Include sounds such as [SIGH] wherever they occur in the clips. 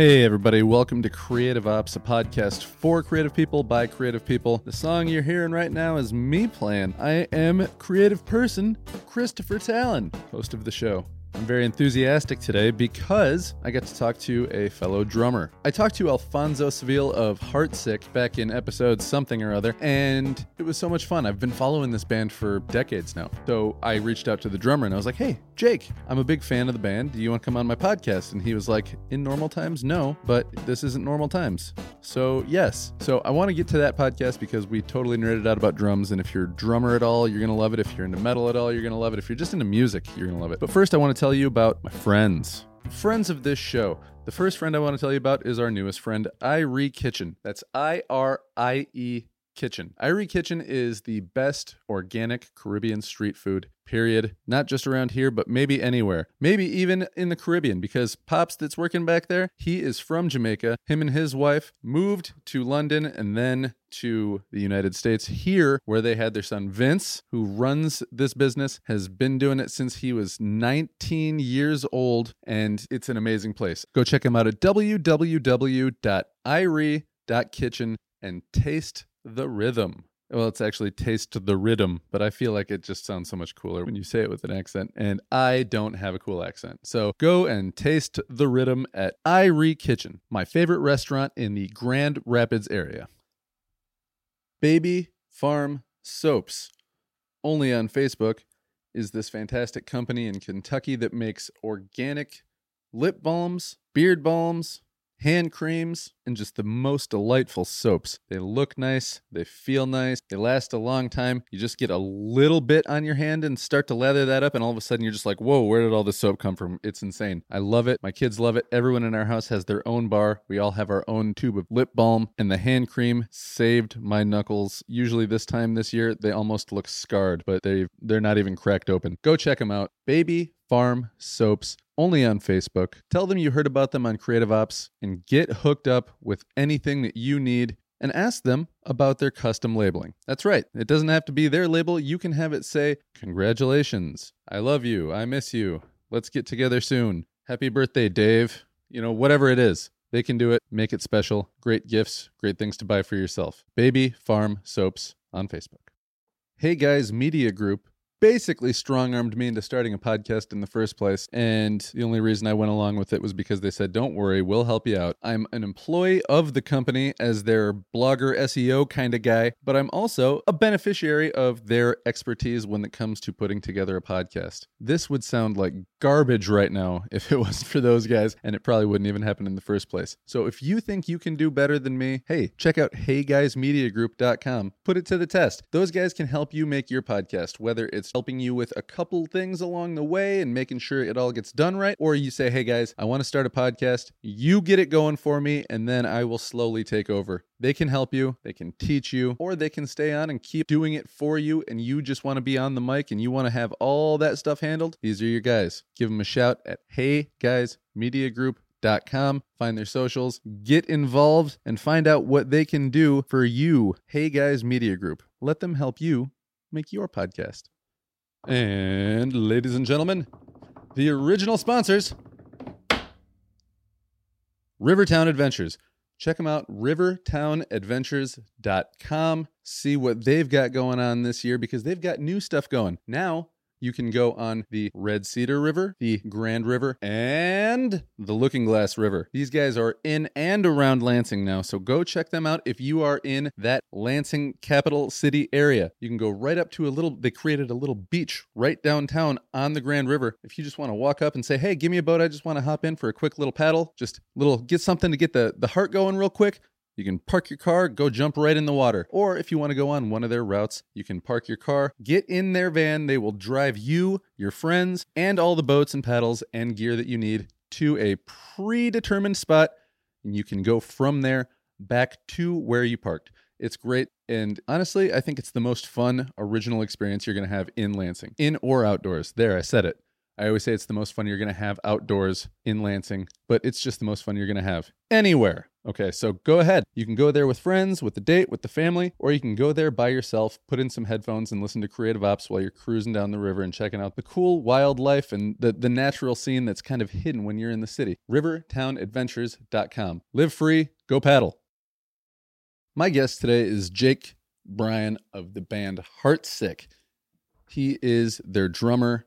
Hey, everybody, welcome to Creative Ops, a podcast for creative people by creative people. The song you're hearing right now is me playing. I am creative person Christopher Talon, host of the show. I'm very enthusiastic today because I get to talk to a fellow drummer. I talked to Alfonso Seville of Heartsick back in episode something or other, and it was so much fun. I've been following this band for decades now. So I reached out to the drummer and I was like, hey, Jake, I'm a big fan of the band. Do you want to come on my podcast? And he was like, in normal times, no, but this isn't normal times. So, yes. So I want to get to that podcast because we totally nerded out about drums. And if you're a drummer at all, you're going to love it. If you're into metal at all, you're going to love it. If you're just into music, you're going to love it. But first, I want to tell you about my friends. Friends of this show. The first friend I want to tell you about is our newest friend, Irie Kitchen. That's I R I E Kitchen. Irie Kitchen is the best organic Caribbean street food, period. Not just around here, but maybe anywhere. Maybe even in the Caribbean, because Pops that's working back there, he is from Jamaica. Him and his wife moved to London and then to the United States here, where they had their son Vince, who runs this business, has been doing it since he was 19 years old, and it's an amazing place. Go check him out at www.irie.kitchen and taste the rhythm. Well, it's actually taste the rhythm, but I feel like it just sounds so much cooler when you say it with an accent. And I don't have a cool accent. So go and taste the rhythm at Irie Kitchen, my favorite restaurant in the Grand Rapids area. Baby Farm Soaps, only on Facebook, is this fantastic company in Kentucky that makes organic lip balms, beard balms, hand creams, and just the most delightful soaps. They look nice, they feel nice, they last a long time. You just get a little bit on your hand and start to lather that up, and all of a sudden you're just like, whoa, where did all this soap come from? It's insane. I love it. My kids love it. Everyone in our house has their own bar. We all have our own tube of lip balm, and the hand cream saved my knuckles. Usually this time this year, they almost look scarred, but they they're not even cracked open. Go check them out. Baby Farm Soaps only on Facebook. Tell them you heard about them on Creative Ops and get hooked up with anything that you need and ask them about their custom labeling. That's right, it doesn't have to be their label. You can have it say, Congratulations, I love you, I miss you, let's get together soon, happy birthday, Dave. You know, whatever it is. They can do it, make it special. Great gifts, great things to buy for yourself. Baby Farm Soaps on Facebook. Hey Guys Media Group basically strong armed me into starting a podcast in the first place. And the only reason I went along with it was because they said, don't worry, we'll help you out. I'm an employee of the company as their blogger SEO kind of guy, but I'm also a beneficiary of their expertise when it comes to putting together a podcast. This would sound like garbage right now [LAUGHS] if it wasn't for those guys, and it probably wouldn't even happen in the first place. So if you think you can do better than me, hey, check out heyguysmediagroup.com. Put it to the test. Those guys can help you make your podcast, whether it's helping you with a couple things along the way and making sure it all gets done right, or you say, hey guys, I want to start a podcast. You get it going for me, and then I will slowly take over. They can help you, they can teach you, or they can stay on and keep doing it for you, and you just want to be on the mic and you want to have all that stuff handled. These are your guys. Give them a shout at Hey Guys Media Group dot com. Find their socials, get involved, and find out what they can do for you. Hey Guys Media Group. Let them help you make your podcast. And ladies and gentlemen, the original sponsors Rivertown Adventures. Check them out, rivertownadventures.com. See what they've got going on this year because they've got new stuff going. Now, you can go on the Red Cedar River, the Grand River, and the Looking Glass River. These guys are in and around Lansing now, so go check them out if you are in that Lansing capital city area. You can go right up to a little, they created a little beach right downtown on the Grand River. If you just want to walk up and say, hey, give me a boat, I just want to hop in for a quick little paddle, just little, get something to get the, the heart going real quick. You can park your car, go jump right in the water. Or if you want to go on one of their routes, you can park your car, get in their van. They will drive you, your friends, and all the boats and paddles and gear that you need to a predetermined spot. And you can go from there back to where you parked. It's great. And honestly, I think it's the most fun, original experience you're going to have in Lansing, in or outdoors. There, I said it. I always say it's the most fun you're going to have outdoors in Lansing, but it's just the most fun you're going to have anywhere. Okay, so go ahead. You can go there with friends, with the date, with the family, or you can go there by yourself, put in some headphones and listen to Creative Ops while you're cruising down the river and checking out the cool wildlife and the, the natural scene that's kind of hidden when you're in the city. Rivertownadventures.com. Live free, go paddle. My guest today is Jake Bryan of the band Heartsick. He is their drummer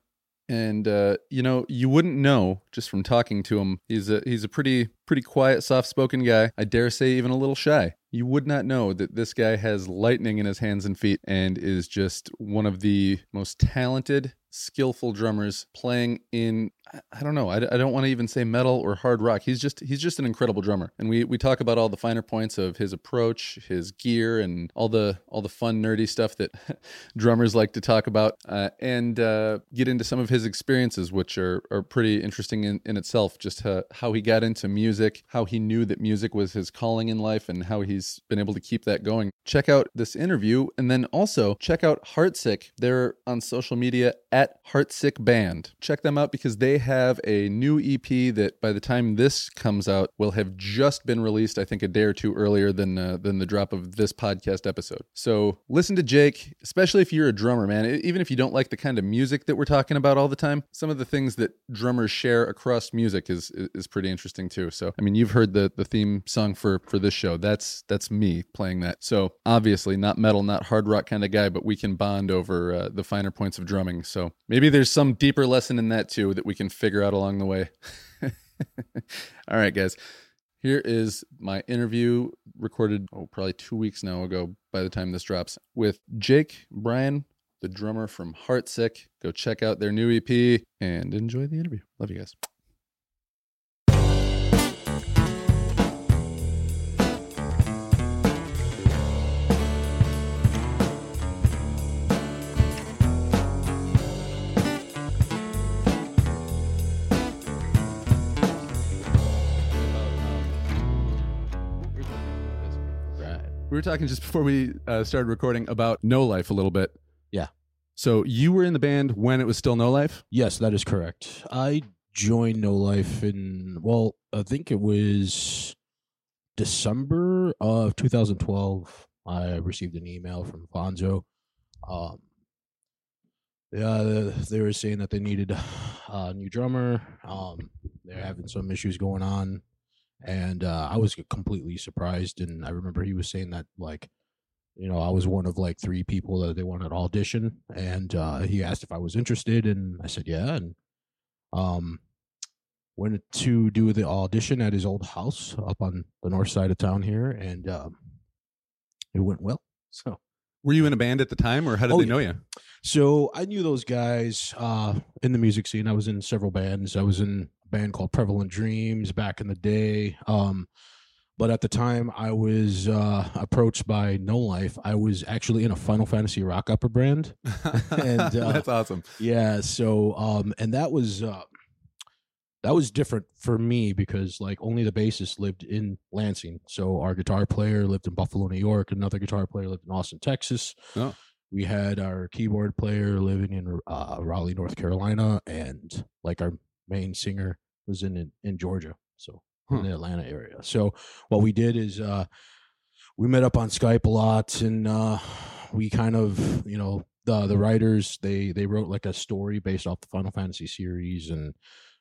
and uh, you know you wouldn't know just from talking to him. He's a he's a pretty pretty quiet soft-spoken guy. I dare say even a little shy. You would not know that this guy has lightning in his hands and feet and is just one of the most talented skillful drummers playing in I don't know I, I don't want to even say metal or hard rock. He's just he's just an incredible drummer. And we we talk about all the finer points of his approach his gear and all the all the fun nerdy stuff that [LAUGHS] drummers like to talk about uh, and uh, get into some of his experiences which are are pretty interesting in, in itself. Just how he got into music how he knew that music was his calling in life and how he's been able to keep that going. Check out this interview and then also check out Heartsick. They're on social media at at Heartsick Band. Check them out because they have a new EP that by the time this comes out will have just been released. I think a day or two earlier than uh, than the drop of this podcast episode. So listen to Jake, especially if you're a drummer, man. Even if you don't like the kind of music that we're talking about all the time, some of the things that drummers share across music is is pretty interesting too. So I mean, you've heard the the theme song for for this show. That's that's me playing that. So obviously not metal, not hard rock kind of guy, but we can bond over uh, the finer points of drumming. So maybe there's some deeper lesson in that too that we can figure out along the way. [LAUGHS] All right, guys. Here is my interview recorded, oh, probably two weeks now ago by the time this drops with Jake Bryan, the drummer from Heartsick. Go check out their new EP and enjoy the interview. Love you guys. We were talking just before we uh, started recording about No Life a little bit. Yeah. So you were in the band when it was still No Life? Yes, that is correct. I joined No Life in, well, I think it was December of 2012. I received an email from Fonzo. Um, yeah, they were saying that they needed a new drummer. Um, they're having some issues going on and uh, I was completely surprised. And I remember he was saying that like, you know, I was one of like three people that they wanted to audition, and uh, he asked if I was interested, and I said yeah, and um, went to do the audition at his old house up on the north side of town here, and um, it went well. So. Were you in a band at the time, or how did oh, they know you? So I knew those guys uh, in the music scene. I was in several bands. I was in band called Prevalent Dreams back in the day. Um, but at the time I was uh, approached by No Life, I was actually in a Final Fantasy rock opera band, [LAUGHS] and uh, that's awesome. Yeah, so um, and that was uh, that was different for me because like only the bassist lived in Lansing, so our guitar player lived in Buffalo, New York. Another guitar player lived in Austin, Texas. Oh. We had our keyboard player living in uh, Raleigh, North Carolina, and like our main singer was in in Georgia, so in the Atlanta area. So what we did is uh, we met up on Skype a lot, and uh, we kind of you know the the writers they they wrote like a story based off the Final Fantasy series, and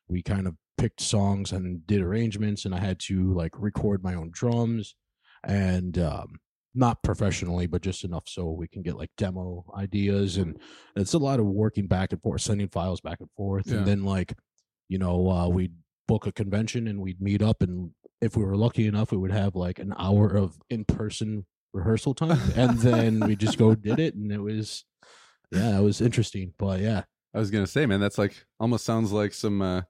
we kind of picked songs and did arrangements, and I had to like record my own drums and um, not professionally, but just enough so we can get like demo ideas. And it's a lot of working back and forth, sending files back and forth. Yeah. And then like you know, uh, we'd book a convention and we'd meet up, and if we were lucky enough, we would have like an hour of in person rehearsal time, and then we just go did it, and it was, yeah, it was interesting. But yeah, I was gonna say, man, that's like almost sounds like some uh,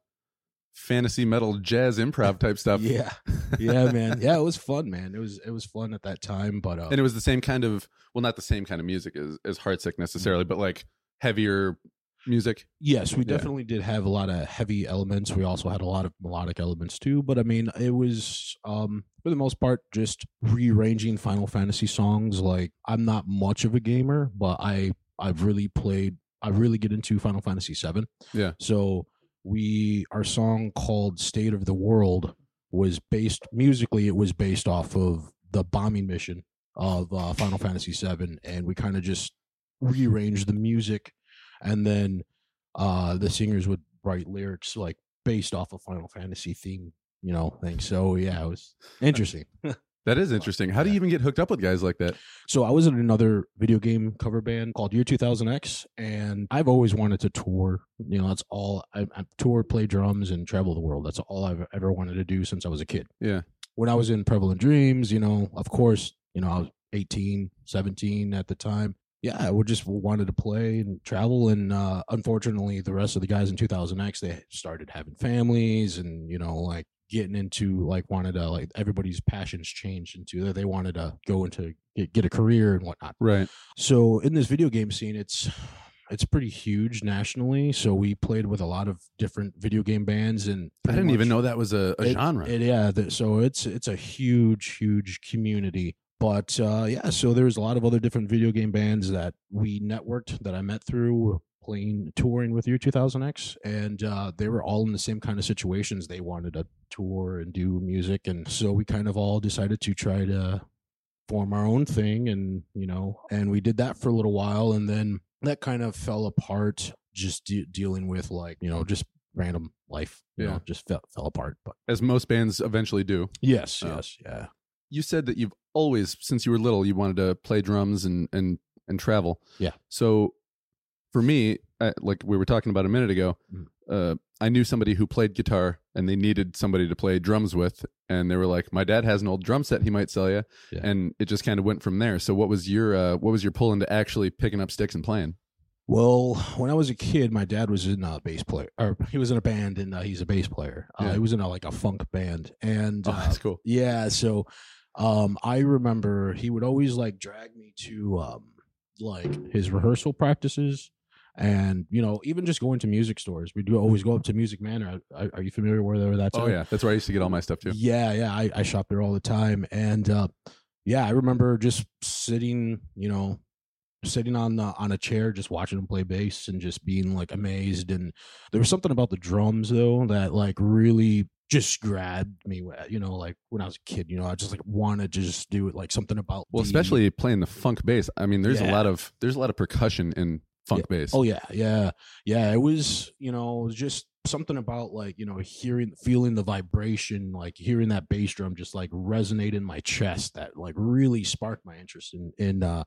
fantasy metal jazz improv type [LAUGHS] stuff. yeah, yeah, man. Yeah, it was fun, man. It was it was fun at that time, but uh, and it was the same kind of well, not the same kind of music as as Heartsick necessarily, mm-hmm. but like heavier music. Yes, we definitely did have a lot of heavy elements. We also had a lot of melodic elements too, but I mean, it was um for the most part just rearranging Final Fantasy songs. Like I'm not much of a gamer, but I I've really played I really get into Final Fantasy 7. Yeah. So we our song called "State of the World" was based musically. It was based off of the bombing mission of uh, Final Fantasy 7 and we kind of just rearranged the music, and then uh, the singers would write lyrics like based off of Final Fantasy theme, you know, thing. So yeah, it was interesting. [LAUGHS] That is interesting. How do you even get hooked up with guys like that? So I was in another video game cover band called Year 2000X, and I've always wanted to tour. You know, that's all I, I tour, play drums, and travel the world. That's all I've ever wanted to do since I was a kid. Yeah. When I was in Prevalent Dreams, you know, of course, you know, I was 18, 17 at the time. Yeah, we just wanted to play and travel, and uh, unfortunately, the rest of the guys in 2000X they started having families, and you know, like getting into like wanted to like everybody's passions changed into that they wanted to go into get, get a career and whatnot. Right. So in this video game scene, it's it's pretty huge nationally. So we played with a lot of different video game bands, and I didn't even know that was a, a it- genre. it- yeah, the, so it's it's a huge, huge community. But uh, yeah, so there's a lot of other different video game bands that we networked that I met through playing touring with you 2000X, and uh, they were all in the same kind of situations. They wanted to tour and do music, and so we kind of all decided to try to form our own thing, and you know, and we did that for a little while, and then that kind of fell apart. Just de- dealing with like you know just random life, you Yeah. know, just fell fell apart. But as most bands eventually do. Yes, Oh. yes, yeah. You said that you've always, since you were little, you wanted to play drums and and and travel. Yeah. So, for me, uh, like we were talking about a minute ago, Mhm. uh, I knew somebody who played guitar, and they needed somebody to play drums with, and they were like, "My dad has an old drum set; he might sell you." Yeah. And it just kind of went from there. So, what was your uh, what was your pull into actually picking up sticks and playing? Well, when I was a kid, my dad was in a bass player, or he was in a band, and uh, he's a bass player. Uh, Yeah. He was in a, like a funk band, and Oh, [LAUGHS] uh, that's cool. yeah. So, um, I remember he would always like drag me to um, like his rehearsal practices, and you know, even just going to music stores. We do always go up to Music Manor. Are, are you familiar where that's? Oh yeah, that's where I used to get all my stuff too. Yeah, yeah. I, I shop there all the time. And uh yeah, I remember just sitting, you know, sitting on the, on a chair just watching him play bass and just being like amazed and there was something about the drums though that like really just grabbed me you know like when i was a kid you know i just like wanted to just do it like something about Well, the- especially playing the funk bass. I mean, there's a lot of there's a lot of percussion in funk bass. Oh yeah, yeah, yeah. It was, you know, just something about like, you know, hearing, feeling the vibration, like hearing that bass drum just like resonate in my chest. That like really sparked my interest in in uh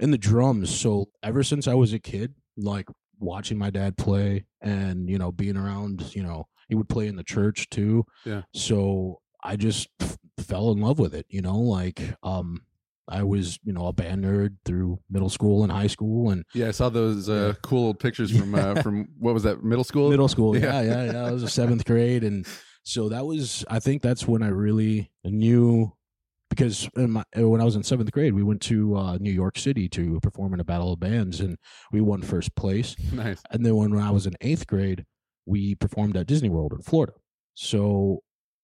in the drums. So ever since I was a kid, like watching my dad play and you know being around, you know, he would play in the church too. Yeah. So I just f- fell in love with it. You know, like um. I was, you know, a band nerd through middle school and high school, and Yeah, I saw those uh, Yeah. cool old pictures [LAUGHS] from uh, from what was that middle school? middle school. [LAUGHS] Yeah. Yeah, yeah, yeah. I was a seventh grade, and so that was. I think that's when I really knew because in my, when I was in seventh grade, we went to uh, New York City to perform in a battle of bands, and we won first place. [LAUGHS] nice. And then when I was in eighth grade, we performed at Disney World in Florida. So,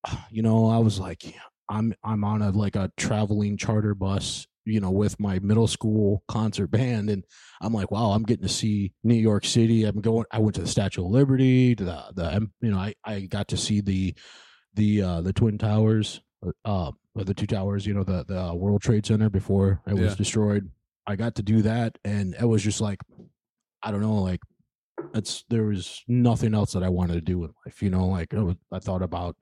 [SIGHS] you know, I was like, I'm I'm on a like a traveling charter bus, you know, with my middle school concert band, and I'm like, wow, I'm getting to see New York City. I'm going. I went to the Statue of Liberty. To the the you know, I I got to see the the uh the twin towers, uh, or the two towers. You know, the the World Trade Center before it was destroyed. I got to do that, and it was just like, I don't know, like it's there was nothing else that I wanted to do in life. You know, like I, was, I thought about,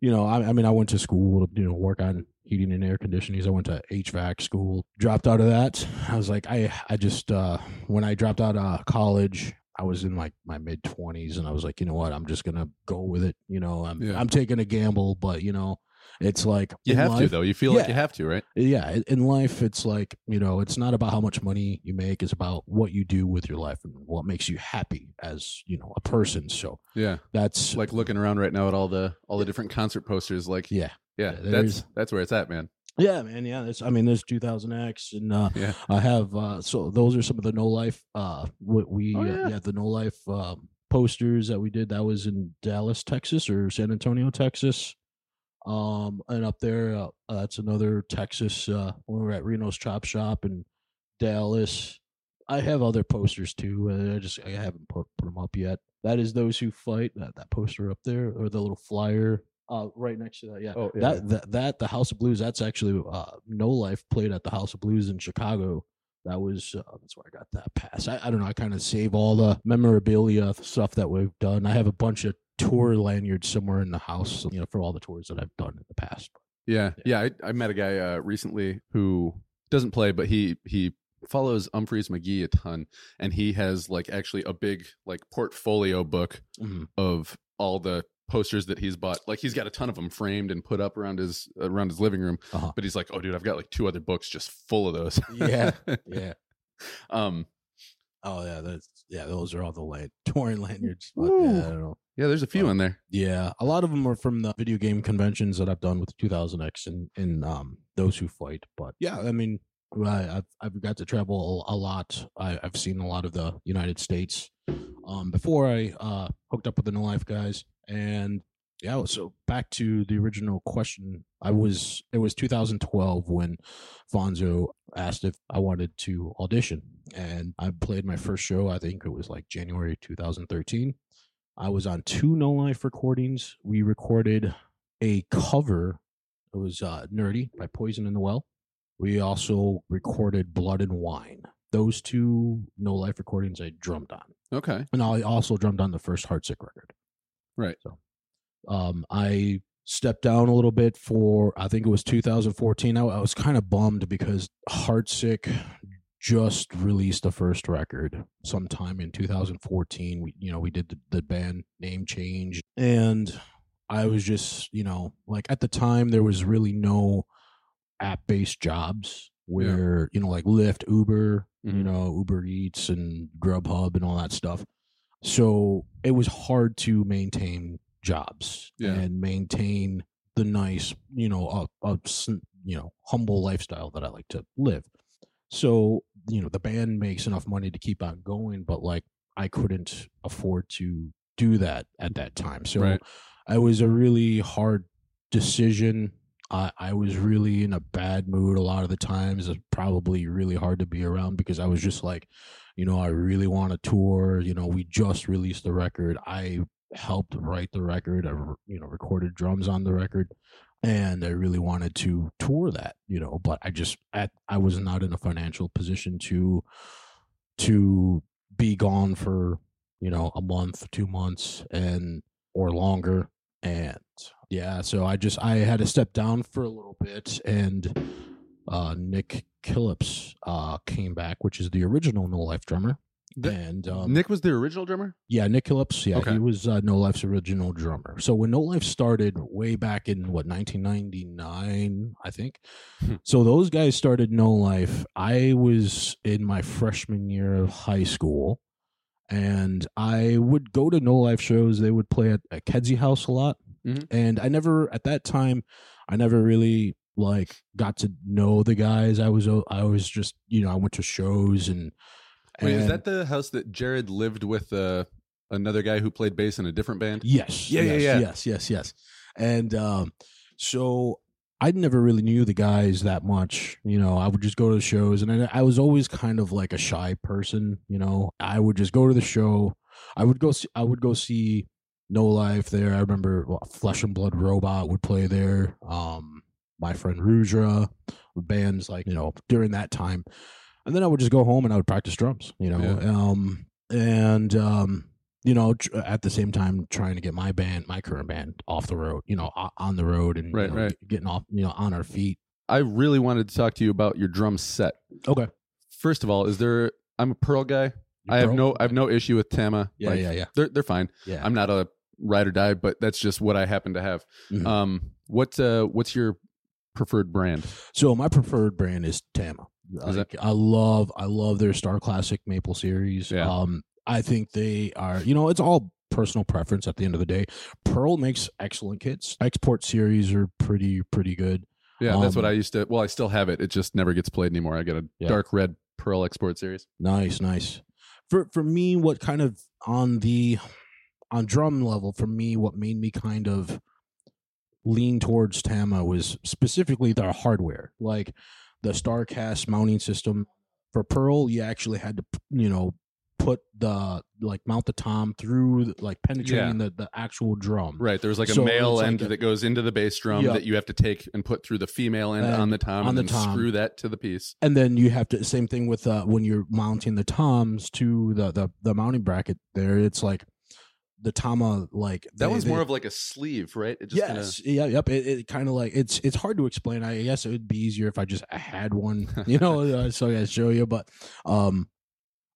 you know, I, I mean, I went to school to you know work on heating and air conditionings. I went to HVAC school. Dropped out of that. I was like, I I just uh when I dropped out of college. I was in like my mid twenties, and I was like, you know what? I'm just gonna go with it. You know, I'm Yeah. I'm taking a gamble, but you know, it's like You have to though. You feel like you have to, right? yeah in- life it's like you know it's not about how much money you make it's about what you do with your life and what makes you happy as you know a person so Yeah. that's Like looking around right now at all the all the different concert posters. Like, yeah yeah, Yeah, that's that's where it's at, man. yeah man yeah there's i mean there's 2000x and uh Yeah. i have uh so those are some of the no life uh what we Oh, uh, yeah. yeah the no life um posters that we did that was in dallas texas or san antonio texas um and up there uh, that's another texas uh when we we're at reno's chop shop in dallas I have other posters too. Uh, I just I haven't put put them up yet. That is those who fight. That that poster up there, or the little flyer uh, right next to that. Yeah, Oh, that, that that the House of Blues. That's actually uh, No Life played at the House of Blues in Chicago. That was uh, that's where I got that pass. I, I don't know. I kind of save all the memorabilia stuff that we've done. I have a bunch of tour lanyard somewhere in the house, you know, for all the tours that I've done in the past. Yeah, yeah. I, I met a guy uh, recently who doesn't play, but he he follows Umphrey's McGee a ton, and he has like actually a big like portfolio book Mhm. of all the posters that he's bought. Like he's got a ton of them framed and put up around his around his living room. Uh-huh. But he's like, "Oh, dude, I've got like two other books just full of those." Yeah. [LAUGHS] Yeah. um. Oh yeah, that's yeah. Those are all the land [LAUGHS] torn lanyards. But, yeah, I don't know. Yeah, there's a few in there. Yeah, a lot of them are from the video game conventions that I've done with 2000X and and um those who fight. But yeah, I mean, I, I've I've got to travel a, a lot. I, I've seen a lot of the United States um before I uh hooked up with the No Life guys, and yeah. So back to the original question, I was it was 2012 when Fonzo asked if I wanted to audition, and I played my first show. I think it was like January 2013. I was on two No Life recordings. We recorded a cover. It was uh, Nerdy by Poison in the Well. We also recorded Blood and Wine. Those two No Life recordings I drummed on. Okay. And I also drummed on the first Heartsick record. Right. So um, I stepped down a little bit for, I think it was 2014. I, I was kind of bummed because Heartsick just released the first record sometime in 2014. We, you know, we did the, the band name change and I was just, you know, like at the time there was really no app based jobs where, you know, like Lyft, Uber, you Mhm. know, Uber Eats and Grubhub and all that stuff. So it was hard to maintain jobs Yeah. and maintain the nice, you know, uh, uh, s- you know, humble lifestyle that I like to live. So, you know, the band makes enough money to keep on going, but like I couldn't afford to do that at that time. So Right. it was a really hard decision. I, I was really in a bad mood a lot of the times. It's probably really hard to be around because I was just like, you know, I really want to tour. You know, we just released the record. I helped write the record. I, you know, recorded drums on the record, and I really wanted to tour that. You know, but I just at I was not in a financial position to to be gone for you know a month, two months, and or longer. And yeah, so I just I had to step down for a little bit, and uh, Nick Killips uh, came back, which is the original No Life drummer. The- and um, Nick was the original drummer. yeah, Nick Killips. Yeah, Okay. he was uh, No Life's original drummer. So when No Life started way back in what 1999, I think. Hmm. so those guys started No Life. I was in my freshman year of high school, and I would go to No Life shows. They would play at, at Kedzie House a lot, Mhm. and I never at that time, I never really like got to know the guys. I was I was just you know I went to shows and. Wait, is that the house that Jared lived with uh, another guy who played bass in a different band? Yes. Yeah, yeah, yes, yeah. Yes, yes, yes. And um, so I never really knew the guys that much. You know, I would just go to the shows, and I, I was always kind of like a shy person. You know, I would just go to the show. I would go. See, I would go see No Life there. I remember Flesh and Blood Robot would play there. Um, my friend Rudra, bands like you know during that time, and then I would just go home and I would practice drums. You know, Yeah. um, and um, you know, tr- at the same time trying to get my band, my current band, off the road. You know, o- on the road and you Right, know, right. getting off, you know, on our feet. I really wanted to talk to you about your drum set. Okay, First of all, is there? I'm a Pearl guy. I have no. I have no issue with Tama. Yeah, Like, yeah, yeah, They're they're fine. yeah. I'm not a ride or die, but that's just what I happen to have. Mhm. Um, what uh, what's your preferred brand? So my preferred brand is Tama. Like, I love I love their Star Classic Maple series. Yeah. Um I think they are you know, it's all personal preference at the end of the day. Pearl makes excellent kits. Export series are pretty pretty good. Yeah, that's what Um, I used to. Well, I still have it. It just never gets played anymore. I got a Yeah. dark red Pearl Export series. Nice, nice. For for me, what kind of on the on drum level, for me, what made me kind of lean towards Tama was specifically their hardware, like the Starcast mounting system for Pearl, you actually had to you know put the like mount the tom through like penetrating the the actual drum. Right. There's like a So male it's like end a- that goes into the bass drum Yeah. that you have to take and put through the female end And on the tom on and the then tom. screw that to the piece. and then you have to same thing with uh when you're mounting the toms to the the, the mounting bracket there it's like the tama like That they- one's they- more of like a sleeve, right? It just kinda- yes yeah yep it, it kind of like it's it's hard to explain i guess it would be easier if i just had one [LAUGHS] you know uh, so i show you but um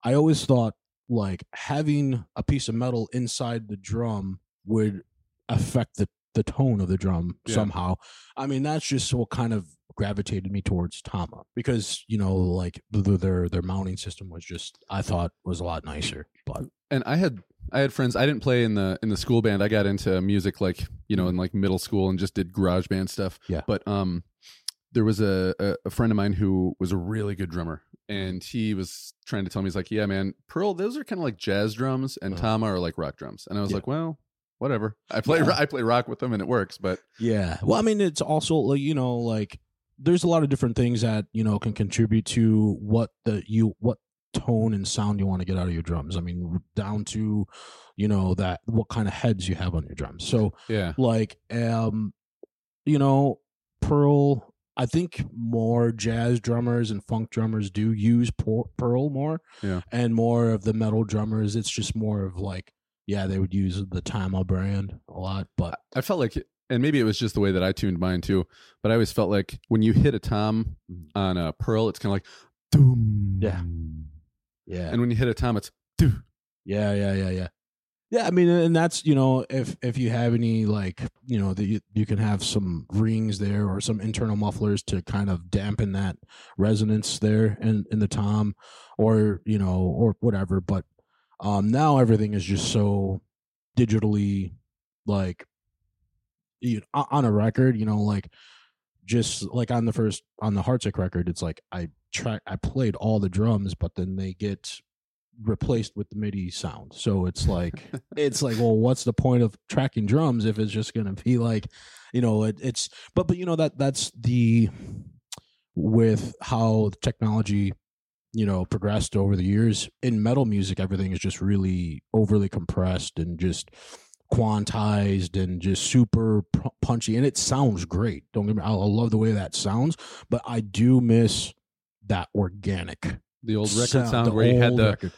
i always thought like having a piece of metal inside the drum would affect the the tone of the drum Yeah. somehow i mean that's just what kind of gravitated me towards tama because you know like the, their their mounting system was just i thought was a lot nicer but and I had I had friends. I didn't play in the in the school band. I got into music like you know in like middle school and just did garage band stuff. Yeah. But um, there was a, a a friend of mine who was a really good drummer, and he was trying to tell me he's like, yeah, man, Pearl, those are kind of like jazz drums, and Uh-huh. Tama are like rock drums. And I was Yeah. like, well, whatever. I play Yeah. I play rock with them, and it works. But Yeah. Well, I mean, it's also like you know, like there's a lot of different things that you know can contribute to what the you what tone and sound you want to get out of your drums. I mean, down to you know that what kind of heads you have on your drums. So yeah, like um you know pearl i think more jazz drummers and funk drummers do use pearl more Yeah. and more of the metal drummers it's just more of like yeah they would use the tama brand a lot but I felt like, and maybe it was just the way that I tuned mine too. But I always felt like when you hit a tom on a Pearl, it's kind of like, doom. Yeah. Yeah And when you hit a tom, it's doo. Yeah, yeah, yeah, yeah. Yeah, I mean, and that's you know, if if you have any like you know, that you, you can have some rings there or some internal mufflers to kind of dampen that resonance there in in the tom, or you know, or whatever. But um now everything is just so digitally like you on on a record, you know, like just like on the first on the Heartsick record, it's like I track I played all the drums, but then they get replaced with the MIDI sound. So it's like [LAUGHS] it's like, well, what's the point of tracking drums if it's just gonna be like, you know, it, it's but but you know that that's the with how technology you know progressed over the years in metal music everything is just really overly compressed and just quantized and just super punchy and it sounds great don't get me I, I love the way that sounds but i do miss that organic The old record sound, sound, where you had the record.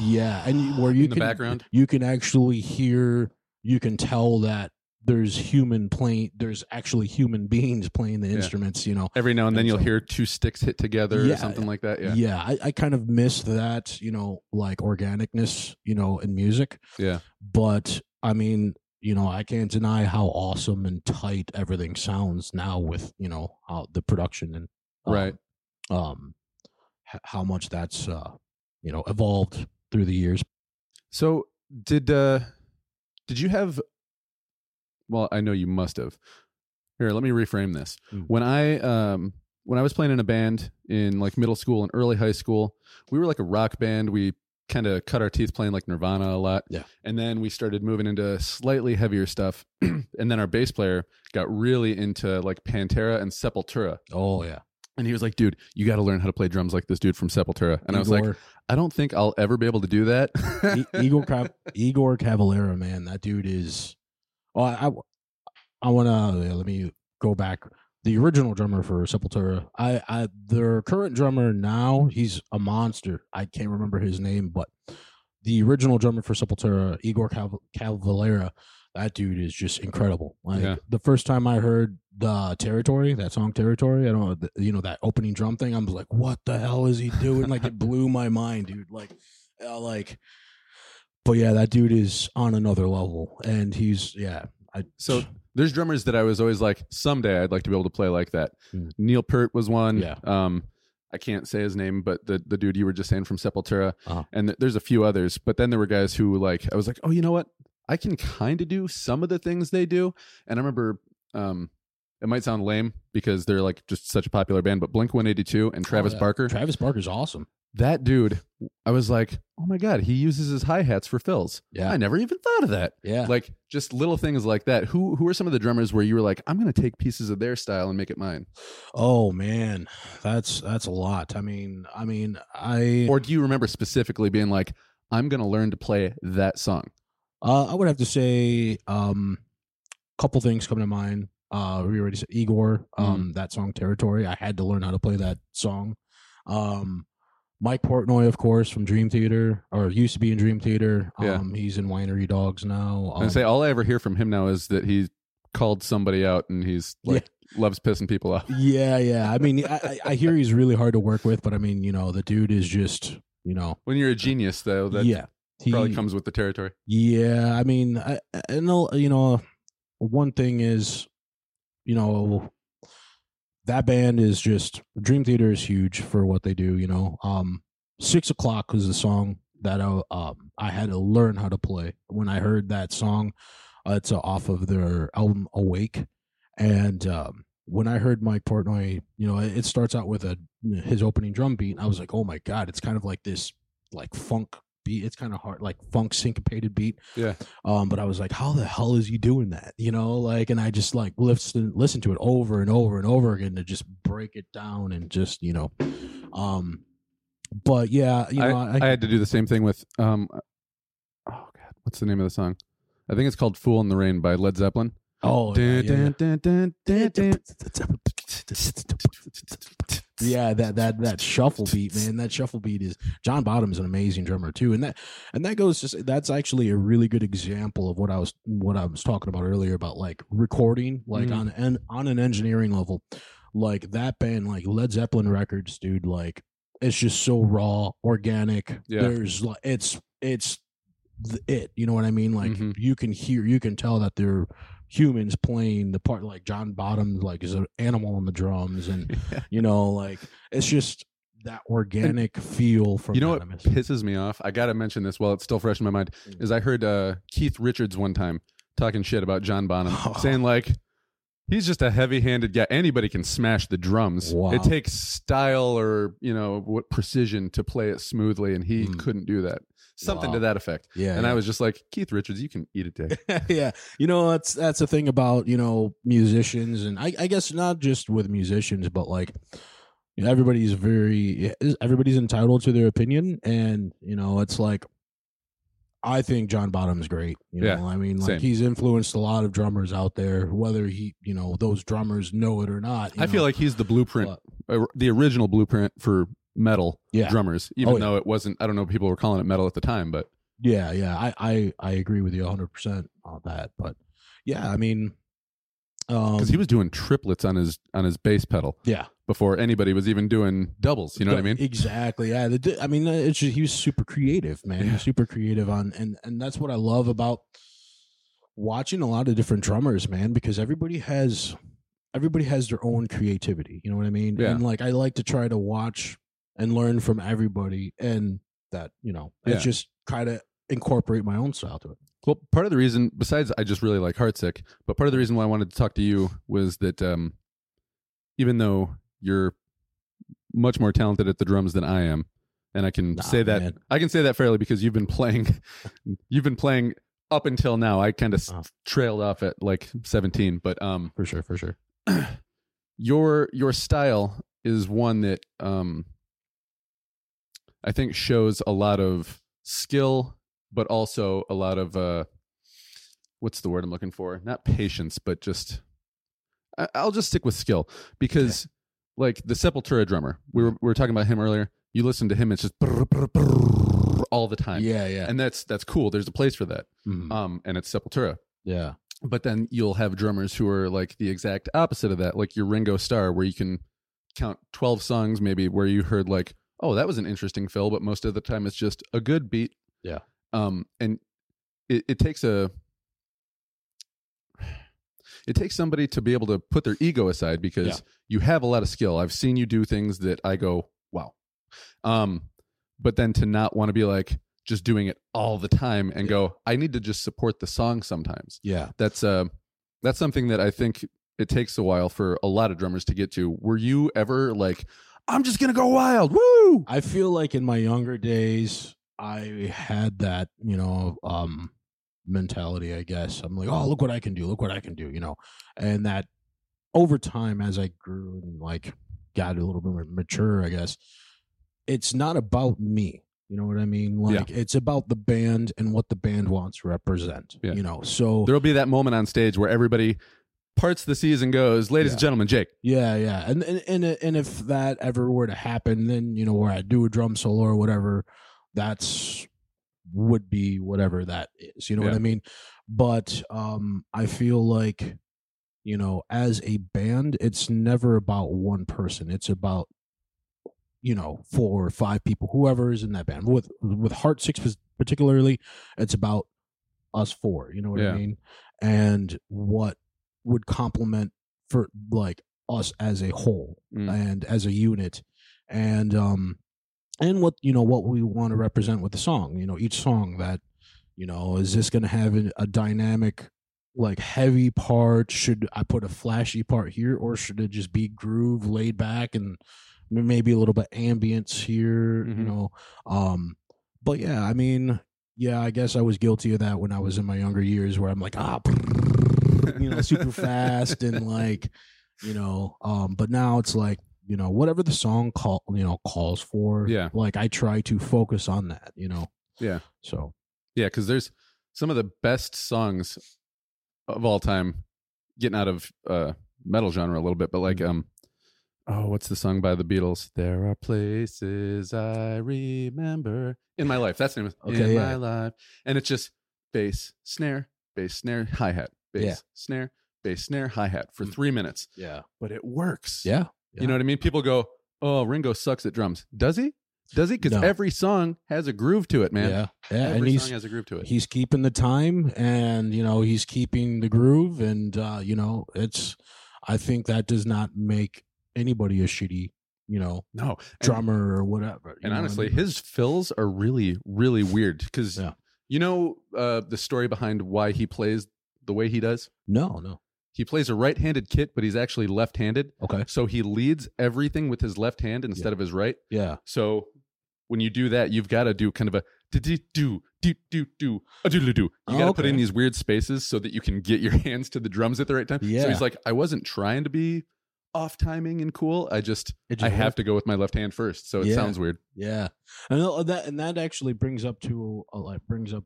yeah and you- where [SIGHS] you in the can background. you can actually hear you can tell that there's human playing there's actually human [LAUGHS] beings playing the Yeah. instruments you know Every now and then And you'll so- hear two sticks hit together Yeah, or something like that. Yeah. yeah, I, I kind of miss that you know like organicness you know in music Yeah. but i mean you know i can't deny how awesome and tight everything sounds now with you know how the production and um, Right. Um h- how much that's uh you know evolved through the years So did uh did you have well, I know you must have. Here, let me reframe this. Mm. When I um when I was playing in a band in like middle school and early high school, we were like a rock band. We kind of cut our teeth playing like Nirvana a lot. Yeah. And then we started moving into slightly heavier stuff. [CLEARS THROAT] and then our bass player got really into like Pantera and Sepultura. oh yeah And he was like, dude, you got to learn how to play drums like this dude from Sepultura. And I was like, I don't think I'll ever be able to do that. [LAUGHS] Igor Cav- Igor Cavalera, man, that dude is. Oh, I, I, want to oh, let me go back. The original drummer for Sepultura, I, I, their current drummer now, he's a monster. I can't remember his name, but the original drummer for Sepultura, Igor Cav- Cavalera, that dude is just incredible. Like Yeah. the first time I heard the Territory, that song Territory, I don't know, you know that opening drum thing. I was like, what the hell is he doing? like it [LAUGHS] blew my mind, dude. Like, uh, like but yeah, that dude is on another level, and he's yeah. I So there's drummers that I was always like, someday I'd like to be able to play like that. Hmm. Neil Peart was one. Yeah. Um, I can't say his name, but the the dude you were just saying from Sepultura, Uh-huh. and th- there's a few others. But then there were guys who like I was like, oh, you know what? I can kind of do some of the things they do. And I remember um, it might sound lame because they're like just such a popular band, but Blink 182 and Travis Oh, yeah. Barker, Travis Barker's awesome. that dude, I was like, oh my God, he uses his hi hats for fills. Yeah. I never even thought of that. Yeah. Like just little things like that. Who who are some of the drummers where you were like, I'm gonna take pieces of their style and make it mine? oh man, that's that's a lot. I mean, I mean, I Or do you remember specifically being like, I'm gonna learn to play that song? Uh, I would have to say um couple things come to mind. Uh we already said Igor, Mm. um that song Territory. I had to learn how to play that song. Um Mike Portnoy, of course, from Dream Theater, or used to be in Dream Theater. Yeah. Um, he's in Winery Dogs now. Um, say all I ever hear from him now is that he called somebody out and he's like loves pissing people off. yeah, yeah. I [LAUGHS] mean, I, I I hear he's really hard to work with, but I mean, you know, the dude is just, you know, When you're a genius, though, that yeah. He, probably comes with the territory. Yeah, I mean, I, I know you know, one thing is, you know, that band is just Dream Theater is huge for what they do. You know, um, Six O'clock was the song that I um I had to learn how to play when I heard that song. Uh, it's uh, off of their album Awake, and um, when I heard Mike Portnoy, you know, it, it starts out with a his opening drum beat. And I was like, oh my god, it's kind of like this like funk beat. It's kind of hard, like funk syncopated beat. Yeah. Um, but I was like, how the hell is he doing that? You know, like, and I just like listen listen to it over and over and over again to just break it down and just you know, um, but yeah, you know, I, I had to do the same thing with um oh god, what's the name of the song? I think it's called "Fool in the Rain" by Led Zeppelin. oh yeah, yeah, yeah. Dun, dun, dun, dun, dun, [LAUGHS] yeah that that that shuffle beat man that shuffle beat is John Bonham's an amazing drummer too and that and that goes just that's actually a really good example of what i was what i was talking about earlier about like recording like Mm. on an on an engineering level like that band like led zeppelin records dude like it's just so raw organic Yeah. there's like it's it's the, it you know what i mean like Mhm. you can hear you can tell that they're humans playing the part like John Bonham like is an animal on the drums and [LAUGHS] you know like it's just that organic feel from You know what pisses me off? I got to mention this while it's still fresh in my mind. Mm. Is I heard uh, Keith Richards one time talking shit about John Bonham, Oh. [LAUGHS] saying like he's just a heavy-handed guy. Anybody can smash the drums. Wow. It takes style or you know what precision to play it smoothly, and he Mm. couldn't do that. Something Wow. to that effect. yeah And yeah. I was just like, Keith Richards, you can eat a dick. [LAUGHS] yeah you know that's that's the thing about you know musicians and i, I guess not just with musicians but like you know, everybody's very everybody's entitled to their opinion and you know it's like i think John Bonham's great you know Yeah, i mean like same. he's influenced a lot of drummers out there whether he you know those drummers know it or not I feel like he's the blueprint, but- the original blueprint for metal yeah drummers. Even Oh, yeah. though it wasn't, I don't know, if people were calling it metal at the time, but Yeah, yeah, I I, I agree with you 100 percent on that. But yeah, I mean, um, because he was doing triplets on his on his bass pedal yeah, before anybody was even doing doubles. You know what I mean? Exactly. Yeah, the, I mean, it's just, he was super creative, man. He Yeah. was super creative on, and and that's what I love about watching a lot of different drummers, man, because everybody has everybody has their own creativity. You know what I mean? Yeah. And like, I like to try to watch and learn from everybody, and that you know, Yeah. it's just try to incorporate my own style to it. Well, part of the reason, besides I just really like Heartsick, but part of the reason why I wanted to talk to you was that um, even though you're much more talented at the drums than I am, and I can Nah, say that man. I can say that fairly because you've been playing, [LAUGHS] you've been playing up until now. I kind of Oh. trailed off at like 17, but um, For sure, for sure. [CLEARS THROAT] your your style is one that um I think shows a lot of skill, but also a lot of uh what's the word I'm looking for? Not patience, but just I, I'll just stick with skill because like the Sepultura drummer, we were we were talking about him earlier. You listen to him, it's just brr, brr, brr all the time, Yeah, yeah, and that's that's cool. There's a place for that, Mhm. um, and it's Sepultura yeah. but then you'll have drummers who are like the exact opposite of that like your ringo starr where you can count 12 songs maybe where you heard like oh that was an interesting fill but most of the time it's just a good beat Yeah. um and it, it takes a [SIGHS] it takes somebody to be able to put their ego aside because Yeah. you have a lot of skill i've seen you do things that i go wow um but then to not want to be like just doing it all the time and Yeah. go i need to just support the song sometimes Yeah. that's uh that's something that I think it takes a while for a lot of drummers to get to. Were you ever like, I'm just gonna go wild, woo? I feel like in my younger days, I had that, you know, um, mentality. I guess I'm like, oh, look what I can do, look what I can do, you know, and that over time as I grew and like got a little bit more mature, I guess it's not about me. You know what I mean? Yeah. Like it's about the band and what the band wants to represent. Yeah. You know, so There'll be that moment on stage where everybody parts of the season goes, ladies and gentlemen, Jake. Yeah, yeah, and and and and if that ever were to happen, then you know where I do a drum solo or whatever, that's would be whatever that is. You know what I mean? But um, I feel like you know, as a band, it's never about one person. It's about you know four or five people, whoever is in that band. With with Heartsick particularly, it's about us four. You know what Yeah. I mean? And what would complement for like us as a whole Mm. and as a unit and um and what you know what we want to represent with the song you know each song that you know is this going to have a, a dynamic like heavy part should i put a flashy part here or should it just be groove laid back and maybe a little bit ambience here you Mhm. know um but yeah i mean yeah i guess i was guilty of that when i was in my younger years where i'm like ah [LAUGHS] you know super fast and like you know um but now it's like you know whatever the song call you know calls for Yeah. like i try to focus on that you know Yeah. so Yeah, because there's some of the best songs of all time, getting out of uh metal genre a little bit, but like Mm-hmm. um oh, what's the song by the Beatles? There are places I remember in my life. That's the name of Okay, in yeah. my life. And it's just bass, snare, bass, snare, hi hat, bass, Yeah. snare, bass, snare, hi hat for Mm. three minutes. yeah But it works. yeah You know what I mean? People go, Oh, Ringo sucks at drums. Does he? Does he? Because No. every song has a groove to it, man. yeah yeah Every and he's song has a groove to it. he's keeping the time and you know he's keeping the groove and uh you know it's i think that does not make anybody a shitty you know No. And- drummer or whatever And what I honestly, mean? his fills are really, really weird because Yeah. you know uh, the story behind why he plays the way he does. no no He plays a right-handed kit, but he's actually left-handed. okay So he leads everything with his left hand instead of his right. yeah So when you do that, you've got to do kind of a do do do do do do do do. You Oh, got to put in these weird spaces so that you can get your [LAUGHS] hands to the drums at the right time. Yeah. So Yeah. he's like, I wasn't trying to be off timing and cool. I just It I have to go with my left hand first. So it Yeah. sounds weird. Yeah, and uh, that and that actually brings up to uh, like brings up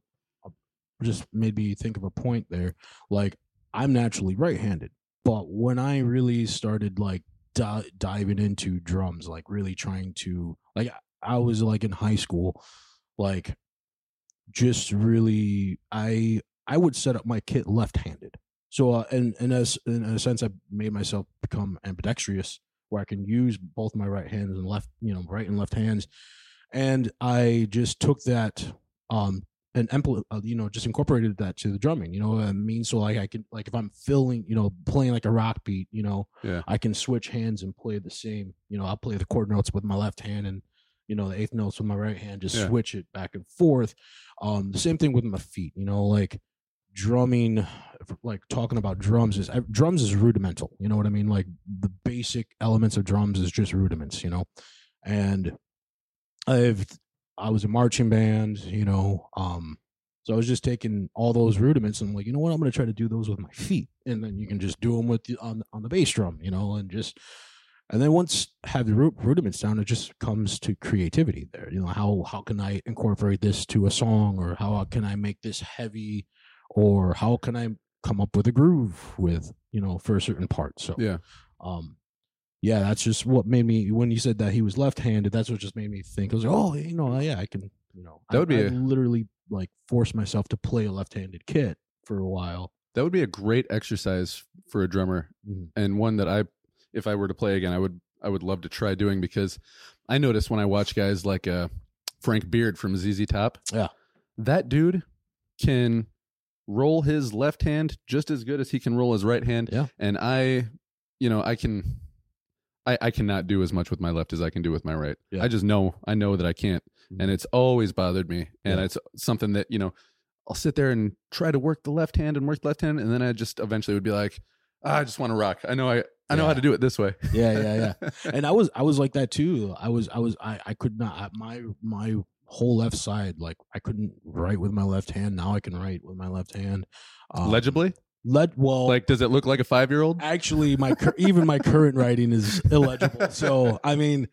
just made me think of a point there. Like I'm naturally right-handed, but when I really started like di- diving into drums, like really trying to like I was like in high school, like just really I I would set up my kit left-handed. So uh, and in a, s- in a sense, I made myself become ambidextrous, where I can use both my right hands and left, you know, right and left hands. And I just took that um and uh, you know just incorporated that to the drumming. You know what I mean? So like I can like if I'm filling, you know, playing like a rock beat, you know, Yeah. I can switch hands and play the same. You know, I'll play the chord notes with my left hand and you know the eighth notes with my right hand. Just Yeah. switch it back and forth. Um, the same thing with my feet. You know, like drumming like talking about drums is drums is rudimental you know what i mean like the basic elements of drums is just rudiments you know and i've i was a marching band you know um so i was just taking all those rudiments and I'm like you know what i'm going to try to do those with my feet and then you can just do them with the, on on the bass drum you know and just and then once have the rudiments down it just comes to creativity there you know how how can i incorporate this to a song or how can i make this heavy or how can I come up with a groove with you know for a certain part. So Yeah. um, yeah, that's just what made me when you said that he was left-handed. That's what just made me think. I was like, oh, you know, yeah, I can. You know, That I- would be I a- literally like force myself to play a left-handed kit for a while. That would be a great exercise for a drummer Mhm. and one that I if I were to play again, I would I would love to try doing because I notice when I watch guys like uh Frank Beard from ZZ Top. Yeah. That dude can roll his left hand just as good as he can roll his right hand. Yeah. And I you know, I can I, I cannot do as much with my left as I can do with my right. Yeah. I just know I know that I can't. And Mhm. it's always bothered me. And Yeah. it's something that, you know, I'll sit there and try to work the left hand and work the left hand, and then I just eventually would be like, "Ah, I just want to rock. I know I I know Yeah. how to do it this way. Yeah, yeah, yeah. [LAUGHS] and I was I was like that too. I was I was I I could not my my whole left side like I couldn't write with my left hand. Now I can write with my left hand. Um, Legibly? Let well Like, does it look like a five year old? actually my cur- even my current [LAUGHS] writing is illegible. So I mean,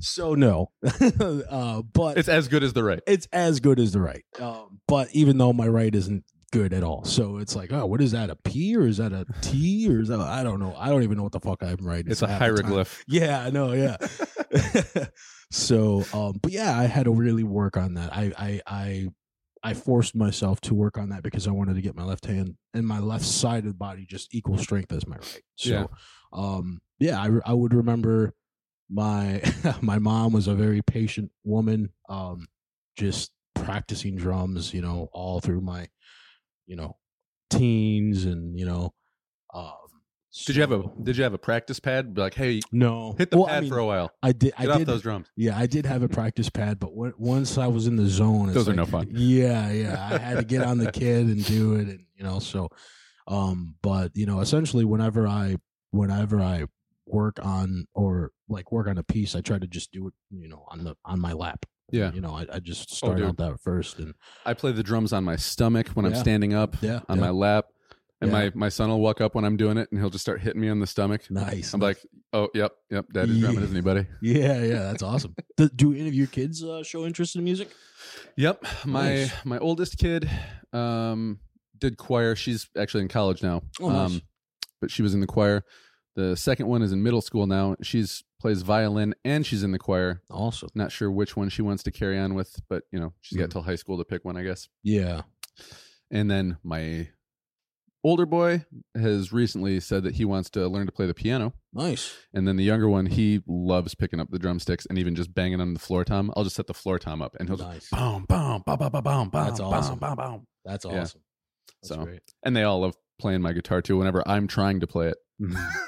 so no, [LAUGHS] uh, but It's as good as the right. it's as good as the right. Um, but even though my right isn't good at all, so it's like, oh, what is that? A P or is that a T or is that? I don't know. I don't even know what the fuck I'm writing. It's a half the time. hieroglyph. Yeah, I know. Yeah. [LAUGHS] so, um, but yeah, I had to really work on that. I, I, I, I forced myself to work on that because I wanted to get my left hand and my left side of the body just equal strength as my right. So, Yeah. um, yeah, I, I would remember my [LAUGHS] my mom was a very patient woman. Um, just practicing drums, you know, all through my, you know, teens and you know, um. Did you have a Did you have a practice pad? Be like, hey, no? hit the Well, pad I mean, for a while. I did. Get I off did. those drums. Yeah, I did have a practice pad, but when, once I was in the zone, Those are no fun. Yeah, yeah, I had to get on the [LAUGHS] kid and do it, and you know, so, um, but you know, essentially, whenever I, whenever I work on or like work on a piece, I try to just do it, you know, on the on my lap. Yeah. you know, I, I just start dude. out that first, and I play the drums on my stomach when I'm standing up, yeah, on yeah. my lap, and Yeah. my my son will walk up when I'm doing it, and he'll just start hitting me on the stomach. nice. I'm like, oh, yep, yep, daddy's drumming, isn't he, buddy? [LAUGHS] yeah, yeah, that's awesome. do, do any of your kids uh, show interest in music? Yep. My Nice. my oldest kid um did choir. She's actually in college now. Oh, nice. Um but she was in the choir. The second one is in middle school now. She's plays violin and she's in the choir. Awesome. Not sure which one she wants to carry on with, but you know, she's got Mhm. till high school to pick one, I guess. Yeah. And then my older boy has recently said that he wants to learn to play the piano. Nice. And then the younger one, he loves picking up the drumsticks and even just banging on the floor tom. I'll just set the floor tom up and he'll just Nice. boom, boom, boom, boom, boom, boom, That's boom, awesome. boom, boom. That's Yeah. awesome. That's So, great. And they all love playing my guitar too whenever I'm trying to play it.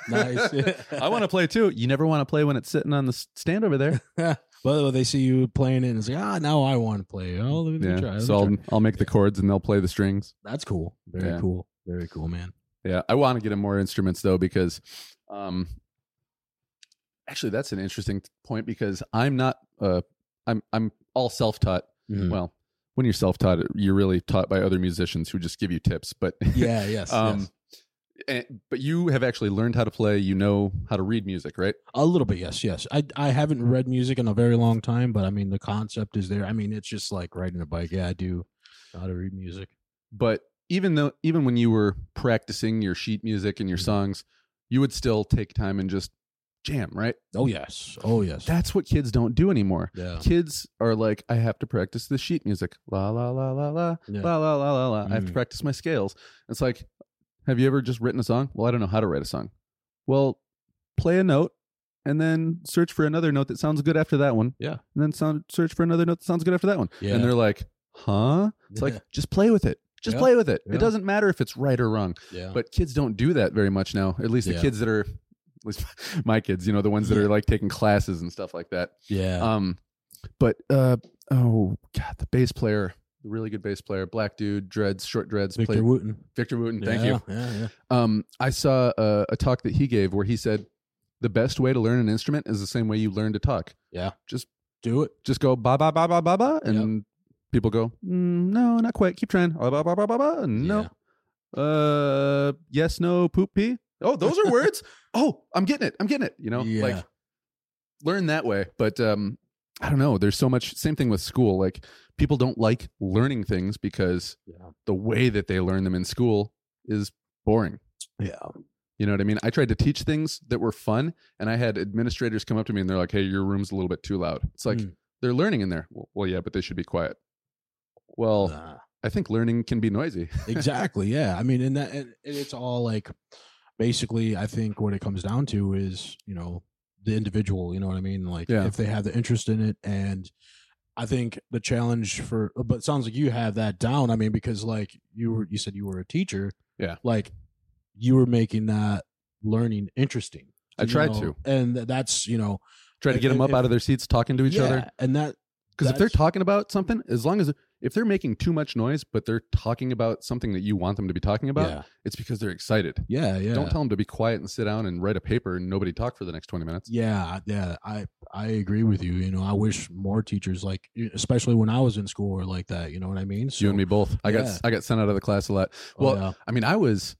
nice. [LAUGHS] [LAUGHS] I want to play too. You never want to play when it's sitting on the stand over there. [LAUGHS] But they see you playing it and it's like, ah, now I want to play. Oh, let me yeah. try. let me so I'll, try. I'll make the chords and they'll play the strings. That's cool. Very Yeah. cool. Very cool, man. Yeah. I want to get him more instruments though because um actually that's an interesting point because I'm not uh I'm I'm all self-taught. Mhm. Well, when you're self-taught, you're really taught by other musicians who just give you tips, but yeah, [LAUGHS] yes, um yes. and- but you have actually learned how to play, you know how to read music, right? A little bit, yes, yes. I I haven't read music in a very long time, but I mean the concept is there. I mean it's just like riding a bike. Yeah, I do know how to read music. but even though even when you were practicing your sheet music and your Mhm. songs you would still take time and just jam right Oh yes. Oh yes. that's what kids don't do anymore yeah. kids are like i have to practice the sheet music la la la la la Yeah. la la la la la i have to Mm. practice my scales it's like have you ever just written a song well i don't know how to write a song well play a note and then search for another note that sounds good after that one Yeah. and then sound search for another note that sounds good after that one Yeah. and they're like huh it's like [LAUGHS] just play with it just Yeah. play with it Yeah. it doesn't matter if it's right or wrong yeah. but kids don't do that very much now at least the kids that are at least [LAUGHS] my kids you know the ones that are like taking classes and stuff like that yeah. um but uh oh god the bass player the really good bass player black dude dreads short dreads Victor played- Wooten. victor wooten thank you Yeah, yeah. um i saw a, a talk that he gave where he said the best way to learn an instrument is the same way you learn to talk Yeah. just Do it. just go ba ba ba ba ba ba and people go mm, no not quite. Keep trying. Ba ba ba ba ba ba. No. Uh yes no poop pee. Oh those are words? [LAUGHS] Oh i'm getting it. I'm getting it. You know Yeah. like learn that way. But um i don't know. There's so much same thing with school. Like people don't like learning things because Yeah. the way that they learn them in school is boring. Yeah. you know what i mean? I tried to teach things that were fun and i had administrators come up to me and they're like hey your room's a little bit too loud. It's like Mm. they're learning in there. Well, well yeah but they should be quiet well Nah. i think learning can be noisy [LAUGHS] exactly yeah i mean and that and it's all like basically i think what it comes down to is you know the individual you know what i mean like Yeah. if they have the interest in it and i think the challenge for but it sounds like you have that down i mean because like you were you said you were a teacher Yeah. like you were making that learning interesting I tried know? to. and that's you know try to If- get them up if- out of their seats talking to each yeah, other and that because if they're talking about something as long as if they're making too much noise, but they're talking about something that you want them to be talking about, yeah, it's because they're excited. yeah, yeah. Don't tell them to be quiet and sit down and write a paper and nobody talk for the next 20 minutes. Yeah, yeah, I I agree with you. You know, I wish more teachers like, especially when I was in school, were like that. You know what I mean? So, you and me both. I Yeah. got I got sent out of the class a lot. oh, Well, yeah. I mean, I was,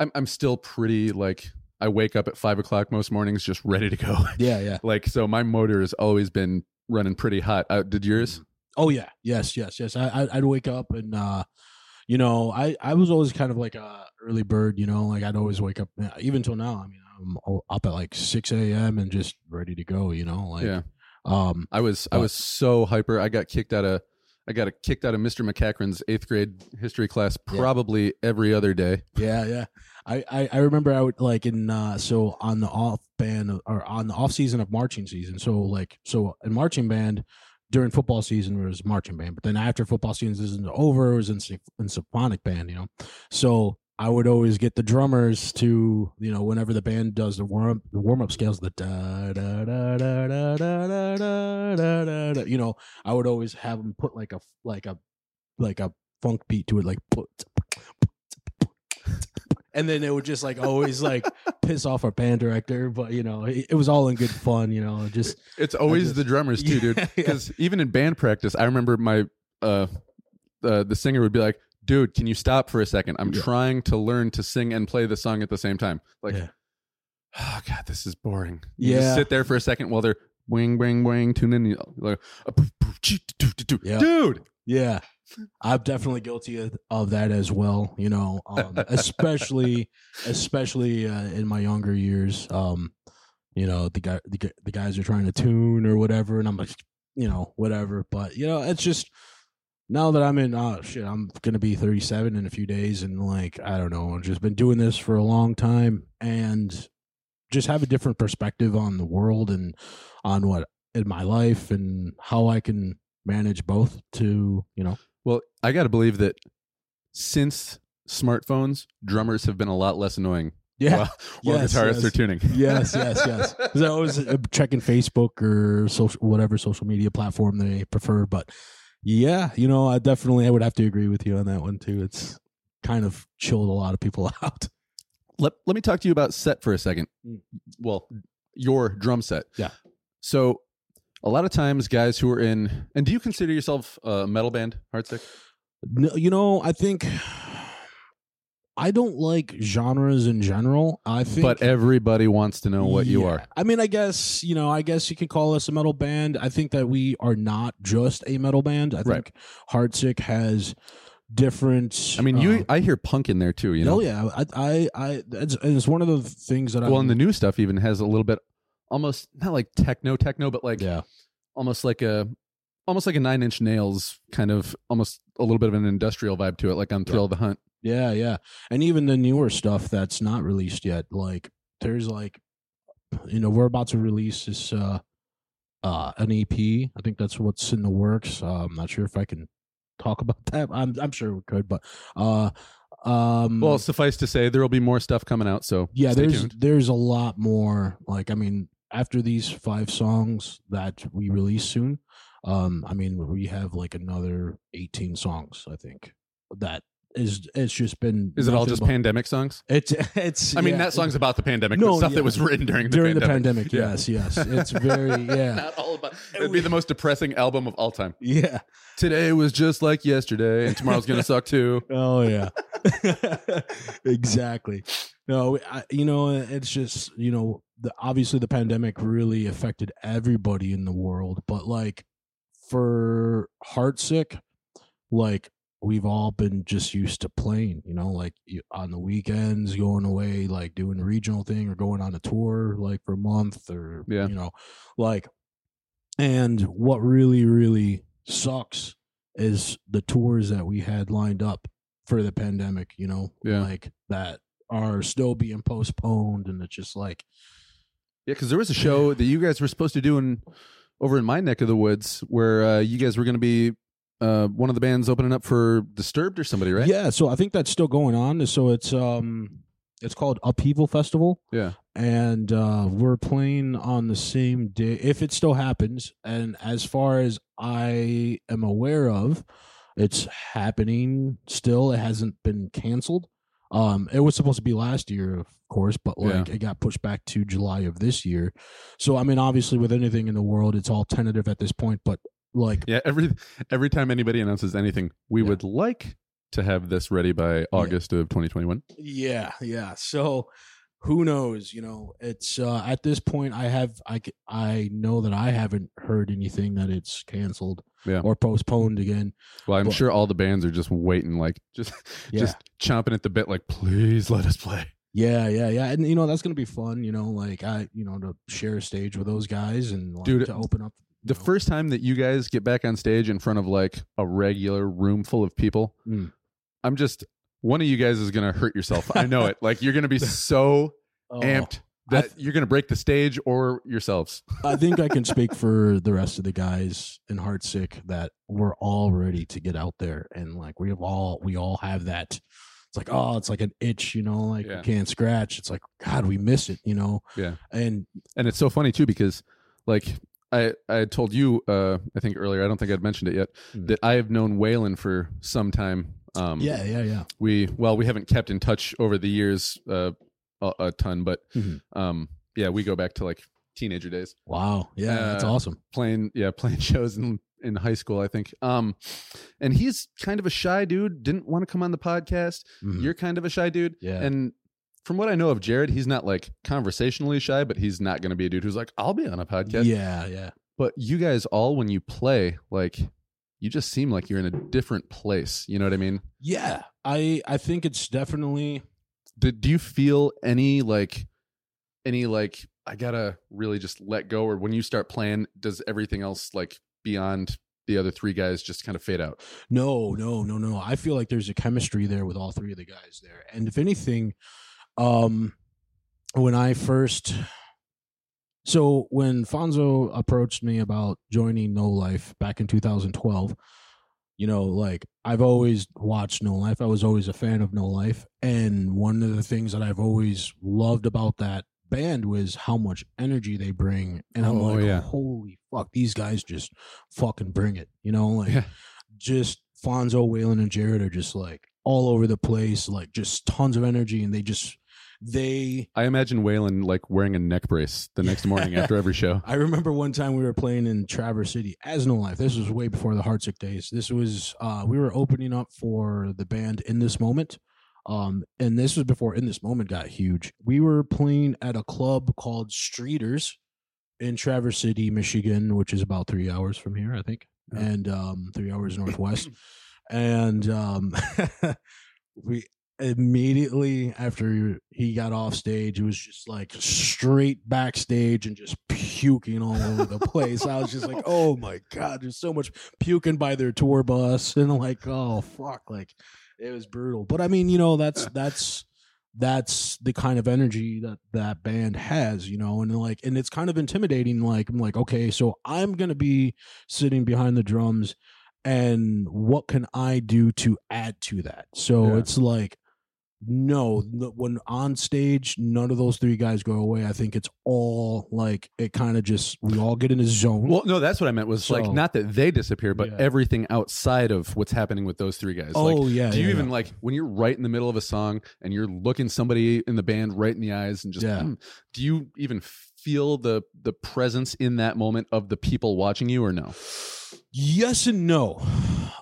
I'm, I'm still pretty like, I wake up at five o'clock most mornings just ready to go. yeah, yeah. [LAUGHS] like, so my motor has always been running pretty hot. Uh, did yours? Oh yeah, yes, yes, yes. I, I'd wake up and uh, you know, I I was always kind of like a early bird. You know, like I'd always wake up, yeah, even till now. I mean, I'm up at like six a.m. and just ready to go. You know, like yeah. um, I was, I was so hyper. I got kicked out of, I got kicked out of Mr. McCachran's eighth grade history class Yeah. probably every other day. [LAUGHS] yeah, yeah. I, I I remember I would like in uh so on the off band or on the off season of marching season. So like so in marching band during football season it was marching band, but then after football season is over, it was in, in symphonic band. You know, so I would always get the drummers to you know whenever the band does the warm the warm up scales the da da da da da da da da da da da. You know, I would always have them put like a like a like a funk beat to it, like put and then it would just like always like piss off our band director but you know it, it was all in good fun you know just It's always just- the drummers too, dude. [LAUGHS] Yeah, yeah. Because even in band practice, I remember my uh, uh, the singer would be like, "Dude, can you stop for a second? I'm Yeah. trying to learn to sing and play the song at the same time." Like, [SIGHS] oh god, this is boring. You Yeah. just sit there for a second while they're wing, wing, wing, tune in. Like, uh. Yeah. dude. yeah i'm definitely guilty of, of that as well you know um, especially [LAUGHS] especially uh, in my younger years um you know the guy the, the guys are trying to tune or whatever and i'm like you know whatever but you know it's just now that i'm in oh shit i'm gonna be 37 in a few days and like i don't know i've just been doing this for a long time and just have a different perspective on the world and on what in my life and how i can manage both to you know Well, I got to believe that since smartphones, drummers have been a lot less annoying. yeah while, while Yes, guitarists yes. are tuning. yes yes yes [LAUGHS] i was uh, checking facebook or social whatever social media platform they prefer but yeah you know i definitely i would have to agree with you on that one too it's kind of chilled a lot of people [LAUGHS] out let, let me talk to you about set for a second. Mm. Well, your drum set. Yeah. So, a lot of times, guys who are in, and do you consider yourself a metal band, Heartsick? no, you know i think i don't like genres in general i think But everybody wants to know what you are. I mean, I guess you know. I guess you could call us a metal band. I think that we are not just a metal band. I Right. think Heartsick has different. I mean, you. uh, I hear punk in there too. You know. oh yeah, I, I, I it's, it's one of the things that I. Well, and the new stuff even has a little bit, almost not like techno, techno, but like yeah, almost like a, almost like a Nine Inch Nails kind of, almost a little bit of an industrial vibe to it, like on Thrill of the Hunt. yeah, yeah, and even the newer stuff that's not released yet. Like there's like, you know, we're about to release this uh, uh, an EP. I think that's what's in the works. Uh, I'm not sure if I can talk about [LAUGHS] that. I'm I'm sure we could, but uh, um, Well, suffice to say, there will be more stuff coming out. So yeah there's tuned. there's a lot more like i mean after these five songs that we release soon um i mean we have like another 18 songs i think that is it's just been Is it all just but- pandemic songs? it's it's I mean, yeah, that song's about the pandemic, No, stuff yeah. that was written during the during pandemic. the pandemic Yeah. yes yes it's very [LAUGHS] yeah Not all about. It'd be the most depressing album of all time. yeah Today was just like yesterday, and tomorrow's gonna suck too. [LAUGHS] Oh yeah, [LAUGHS] exactly. No, I, you know, it's just you know, the obviously the pandemic really affected everybody in the world, but like for Heartsick, like we've all been just used to playing, you know, like on the weekends, going away, like doing a regional thing or going on a tour, like for a month or Yeah. you know, like. And what really, really sucks is the tours that we had lined up for the pandemic, you know, Yeah. like that are still being postponed. And it's just like, Yeah, because there was a [SIGHS] show that you guys were supposed to do in over in my neck of the woods, where uh, you guys were going to be uh, one of the bands opening up for Disturbed or somebody, right? yeah. So I think that's still going on. So it's, um, it's called Upheaval Festival. Yeah. and uh, we're playing on the same day if it still happens. And as far as I am aware of, it's happening still. It hasn't been canceled. Um, it was supposed to be last year, of course, but like it got pushed back to July of this year. So I mean, obviously, with anything in the world, it's all tentative at this point. But like, Yeah, every every time anybody announces anything, we Yeah. would like to have this ready by August of 2021. Yeah, yeah. So who knows? You know, it's uh, at this point. I have I I know that I haven't heard anything that it's canceled Yeah. or postponed again. Well, I'm Well- sure all the bands are just waiting, like just [LAUGHS] Yeah. just chomping at the bit, like please let us play. Yeah, yeah, yeah. And you know that's gonna be fun. You know, like I, you know, to share a stage with those guys and like, Dude, to open up. You The first time that you guys get back on stage in front of like a regular room full of people, Mm. I'm just one of you guys is gonna hurt yourself. I know it. Like you're gonna be [LAUGHS] so Oh, amped that you're gonna break the stage or yourselves. I think I can speak [LAUGHS] for the rest of the guys in Heartsick that we're all ready to get out there and like we have all we all have that. It's like oh, it's like an itch, you know, like Yeah. we can't scratch. It's like God, we miss it, you know. Yeah. And and it's so funny too because like I I told you uh I think earlier I don't think I'd mentioned it yet Hmm. that I have known Waylon for some time. Um, yeah, yeah, yeah. we well we haven't kept in touch over the years uh, a, a ton, but Mhm. um yeah we go back to like teenager days Wow. Yeah, that's Uh, awesome. playing yeah [LAUGHS] playing shows in in high school I think um and he's kind of a shy dude didn't want to come on the podcast Mhm. you're kind of a shy dude yeah. and from what I know of Jared he's not like conversationally shy but he's not going to be a dude who's like I'll be on a podcast yeah, yeah. but you guys all when you play like you just seem like you're in a different place you know what i mean Yeah. I I think it's definitely do, do you feel any like any like i gotta really just let go or when you start playing does everything else like beyond the other three guys just kind of fade out No, no, no, no. I feel like there's a chemistry there with all three of the guys there. And if anything, um when I first so when Fonzo approached me about joining No Life back in 2012, you know, like I've always watched No Life. I was always a fan of No Life. And one of the things that I've always loved about that band was how much energy they bring. And I'm Oh, like, yeah. holy fuck, these guys just fucking bring it. You know, like Yeah. just Fonzo, Waylon, and Jared are just like all over the place, like just tons of energy, and they just they. i imagine waylon like wearing a neck brace the [LAUGHS] next morning after every show I remember one time we were playing in Traverse City as No Life. This was way before the Heartsick days. This was uh we were opening up for the band In This Moment. Um and this was before In This Moment got huge. We were playing at a club called Streeters in Traverse City, Michigan, which is about 3 hours from here, I think. Yeah. And um 3 hours northwest. and um [LAUGHS] we immediately after he got off stage it was just like straight backstage and just puking all over the place i was just like [LAUGHS] oh my god there's so much puking by their tour bus and like oh fuck like it was brutal but i mean you know that's that's that's the kind of energy that that band has you know and like and it's kind of intimidating like i'm like okay so i'm gonna be sitting behind the drums and what can I do to add to that? So Yeah. it's like, no, when on stage, none of those three guys go away. I think it's all like it kind of just we all get in a zone. well no that's what i meant was like not that they disappear but Yeah. everything outside of what's happening with those three guys like oh yeah, do you yeah, even yeah. like when you're right in the middle of a song and you're looking somebody in the band right in the eyes and just Yeah. "Hmm," do you even feel the the presence in that moment of the people watching you or no Yes and no.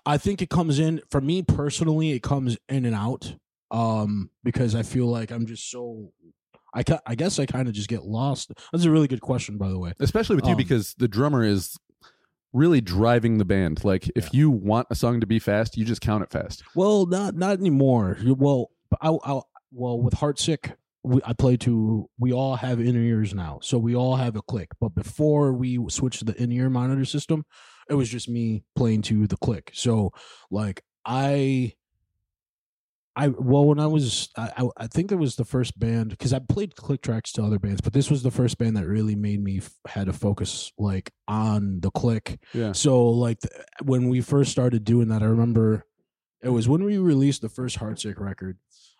I think it comes in for me personally. It comes in and out um, because I feel like I'm just so. I ca- I guess I kind of just get lost. That's a really good question, by the way. especially with you Um, because the drummer is really driving the band like if you want a song to be fast you just count it fast Well, not not anymore. Well, I, I well with Heartsick, we, I play to. We all have in ears now, so we all have a click. But before we switched to the in ear monitor system, it was just me playing to the click. So like I. I well when I was I I, think it was the first band because I played click tracks to other bands but this was the first band that really made me f- had to focus like on the click yeah so like th- when we first started doing that, I remember it was when we released the first Heartsick record.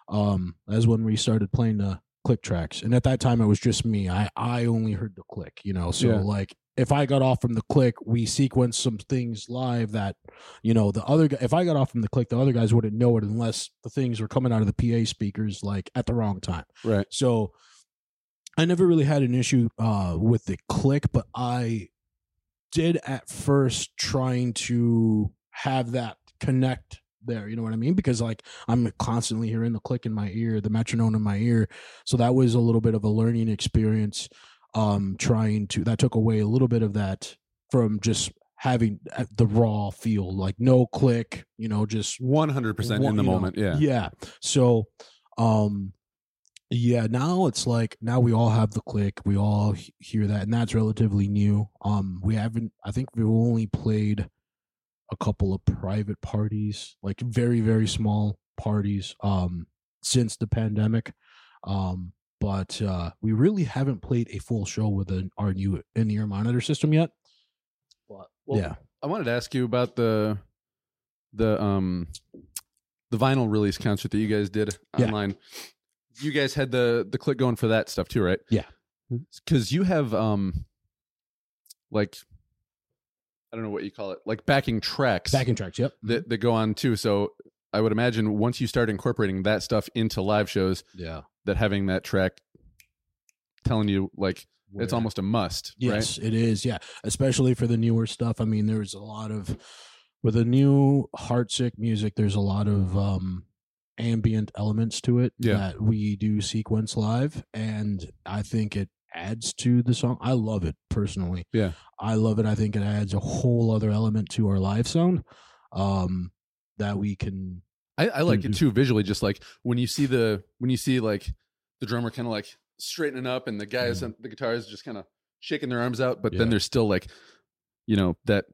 um, that's when we started playing the click tracks. And at that time, it was just me. I I only heard the click, you know. So Yeah. like, if I got off from the click, we sequenced some things live that, you know, the other guy. If I got off from the click, the other guys wouldn't know it unless the things were coming out of the PA speakers like at the wrong time. Right. So I never really had an issue uh, with the click, but I did at first trying to have that connect there. You know what I mean? Because like I'm constantly hearing the click in my ear, the metronome in my ear. So that was a little bit of a learning experience. Um, trying to that took away a little bit of that from just having uh, the raw feel, like no click. You know, just 100% in the you know, moment. Yeah. yeah so um yeah now it's like now we all have the click we all hear that and that's relatively new um we haven't i think we've only played a couple of private parties like very very small parties um since the pandemic um but uh we really haven't played a full show with an our new in-ear monitor system yet but Well, yeah I wanted to ask you about the the um the vinyl release concert that you guys did Yeah. online. You guys had the the click going for that stuff too, right? Yeah. Cuz you have um like I don't know what you call it, like backing tracks backing tracks yep that that go on too. So I would imagine once you start incorporating that stuff into live shows, yeah that having that track telling you like it's almost a must, right? Yes, it is. Yeah, especially for the newer stuff. I mean, there's a lot of with the new heartsick music. There's a lot of um ambient elements to it Yeah. that we do sequence live, and I think it adds to the song. I love it personally. Yeah. I love it. I think it adds a whole other element to our live sound. Um, that we can. I, I like it Mhm. too visually. Just like when you see the when you see like the drummer kind of like straightening up, and the guys on the guitars just kind of shaking their arms out, but Yeah. then there's still like you know that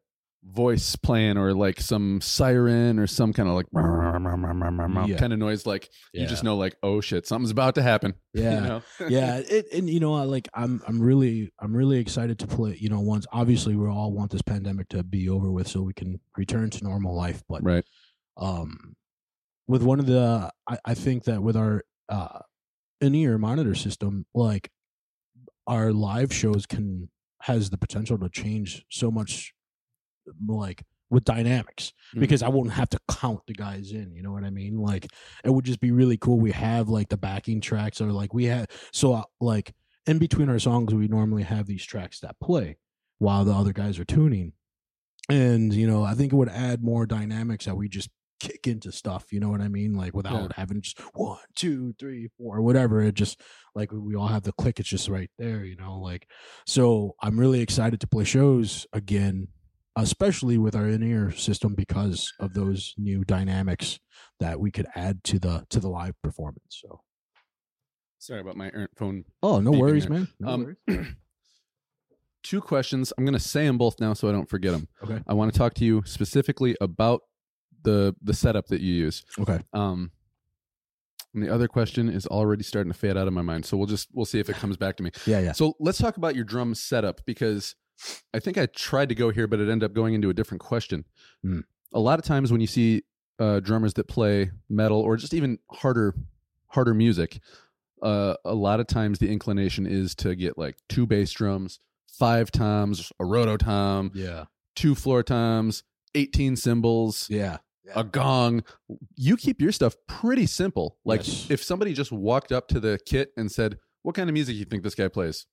voice playing or like some siren or some kind of like Yeah. kind of noise. Like you just know like oh shit something's about to happen. [LAUGHS] Yeah. you know? yeah it, and you know I like i'm i'm really i'm really excited to play you know once obviously we all want this pandemic to be over with so we can return to normal life but right. Um with one of the i, I think that with our uh in-ear monitor system like our live shows can has the potential to change so much like with dynamics Mhm. because I won't have to count the guys in. You know what I mean? Like it would just be really cool. We have like the backing tracks, or like we have so uh, like in between our songs, we normally have these tracks that play while the other guys are tuning, and you know I think it would add more dynamics that we just kick into stuff. You know what I mean? Like without having just one, two, three, four, whatever. It just like we all have the click. It's just right there. You know, like so. I'm really excited to play shows again especially with our in-ear system because of those new dynamics that we could add to the to the live performance so Sorry about my phone. oh no worries man no Um, worries. [CLEARS THROAT] Two questions. I'm going to say them both now so I don't forget them. okay I want to talk to you specifically about the the setup that you use. okay Um, and the other question is already starting to fade out of my mind. So we'll just we'll see if it comes back to me. [LAUGHS] yeah yeah So let's talk about your drum setup because I think I tried to go here, but it ended up going into a different question. Hmm. A lot of times when you see uh, drummers that play metal or just even harder harder music, uh, a lot of times the inclination is to get like two bass drums, five toms, a rototom, yeah two floor toms, eighteen cymbals, yeah a gong. You keep your stuff pretty simple. Like Yes. if somebody just walked up to the kit and said, "What kind of music you think this guy plays?"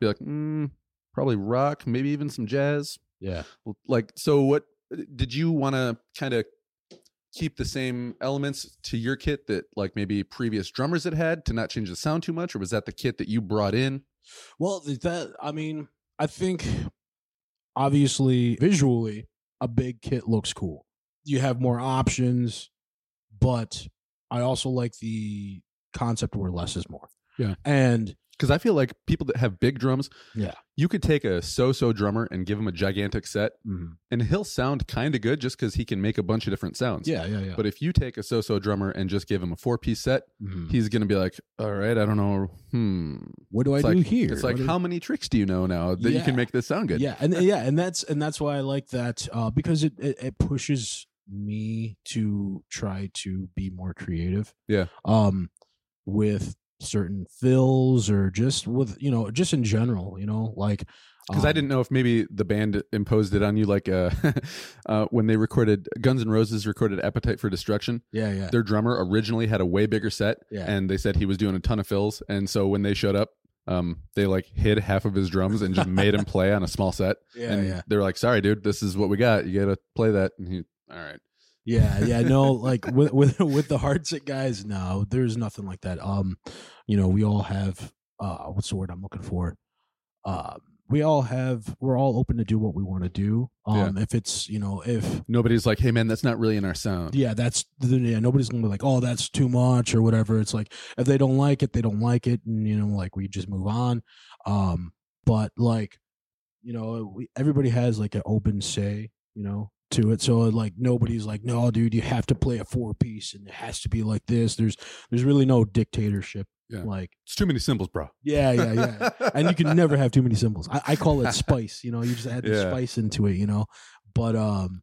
Be like, mm, "Probably rock, maybe even some jazz." yeah Like, so what? Did you want to kind of keep the same elements to your kit that like maybe previous drummers had had to not change the sound too much, or was that the kit that you brought in? well that i mean i think obviously visually a big kit looks cool you have more options but i also like the concept where less is more Yeah. and Because I feel like people that have big drums, Yeah. you could take a so-so drummer and give him a gigantic set, mhm. and he'll sound kind of good just because he can make a bunch of different sounds. yeah yeah yeah But if you take a so-so drummer and just give him a four-piece set, Mhm. he's gonna be like, "All right, I don't know. Hmm. what do It's i like, do here It's like, What do- how many tricks do you know now that you can make this sound good? Yeah, and yeah, and that's and that's why I like that uh, because it, it it pushes me to try to be more creative. Yeah. Um, with certain fills or just with you know just in general, you know, like because I um, didn't know if maybe the band imposed it on you, like uh, [LAUGHS] uh, when they recorded Guns N' Roses recorded "Appetite for Destruction." Yeah, yeah, Their drummer originally had a way bigger set, yeah. and they said he was doing a ton of fills, and so when they showed up, um, they like hid half of his drums and just made him [LAUGHS] play on a small set. yeah, and yeah. they were like, "Sorry, dude, this is what we got. You got to play that." And he, all right, Yeah, yeah, no, [LAUGHS] like with with with the hard hardset guys, no, there's nothing like that. Um, you know, we all have uh what's the word I'm looking for? Um, we all have we're all open to do what we want to do. Um, if it's you know, if nobody's like, "Hey, man, that's not really in our sound." yeah, that's yeah, nobody's gonna be like, oh, that's too much or whatever. It's like if they don't like it, they don't like it, and you know, like we just move on. Um, but like, you know, we, everybody has like an open say, you know, to it. So like nobody's like, no, dude, you have to play a four piece and it has to be like this. There's there's really no dictatorship. Yeah. Like, It's too many cymbals, bro. yeah, yeah, yeah. [LAUGHS] and you can never have too many cymbals. I, I call it spice. You know, you just add the Yeah. spice into it. You know, but um,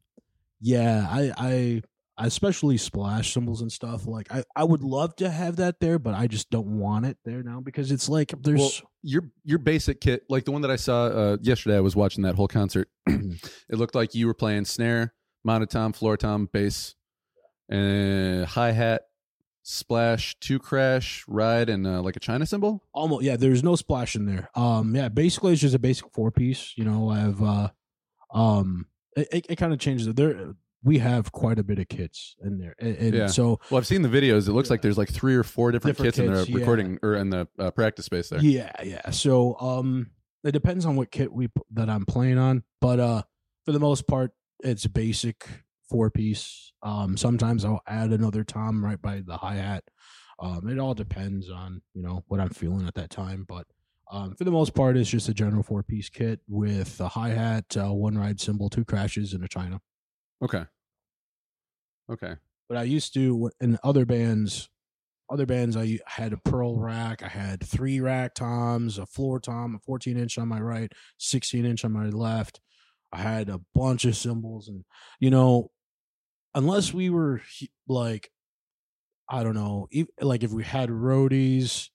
yeah, I I I especially splash cymbals and stuff. Like I I would love to have that there, but I just don't want it there now because it's like there's Well, your your basic kit, like the one that I saw uh, yesterday, I was watching that whole concert. [CLEARS THROAT] Mhm. it looked like you were playing snare, monotom, floor tom, bass, and hi hat, splash, two crash, ride, and uh, like a China cymbal. almost yeah. There's no splash in there. Um, yeah, basically it's just a basic four piece. You know, I have uh, um, it it, it kind of changes it. There we have quite a bit of kits in there, and, and Yeah. so Well, I've seen the videos. It looks Yeah. like there's like three or four different, Different kits, in kits, the yeah. recording or in the uh, practice space there. Yeah, yeah. So um it depends on what kit we that I'm playing on, but uh for the most part it's basic four piece. Um sometimes I'll add another tom right by the hi-hat. Um it all depends on, you know, what I'm feeling at that time, but um, for the most part, it's just a general four piece kit with a hi hat, uh, one ride cymbal, two crashes, and a China. Okay. Okay. But I used to in other bands, other bands I had a pearl rack. I had three rack toms, a floor tom, a 14 inch on my right, 16 inch on my left. I had a bunch of cymbals, and you know, unless we were like, I don't know, like if we had roadies,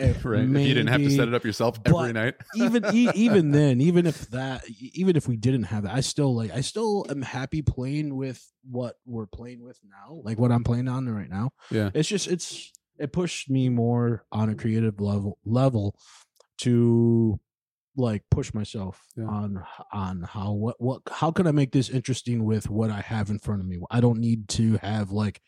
eh, [LAUGHS] Right. If you didn't have to set it up yourself every night. [LAUGHS] even even then, even if that, even if we didn't have that, I still like, I still am happy playing with what we're playing with now, like what I'm playing on right now. Yeah. It's just it's it pushed me more on a creative level level to like push myself Yeah. on on how what what how can I make this interesting with what I have in front of me. I don't need to have like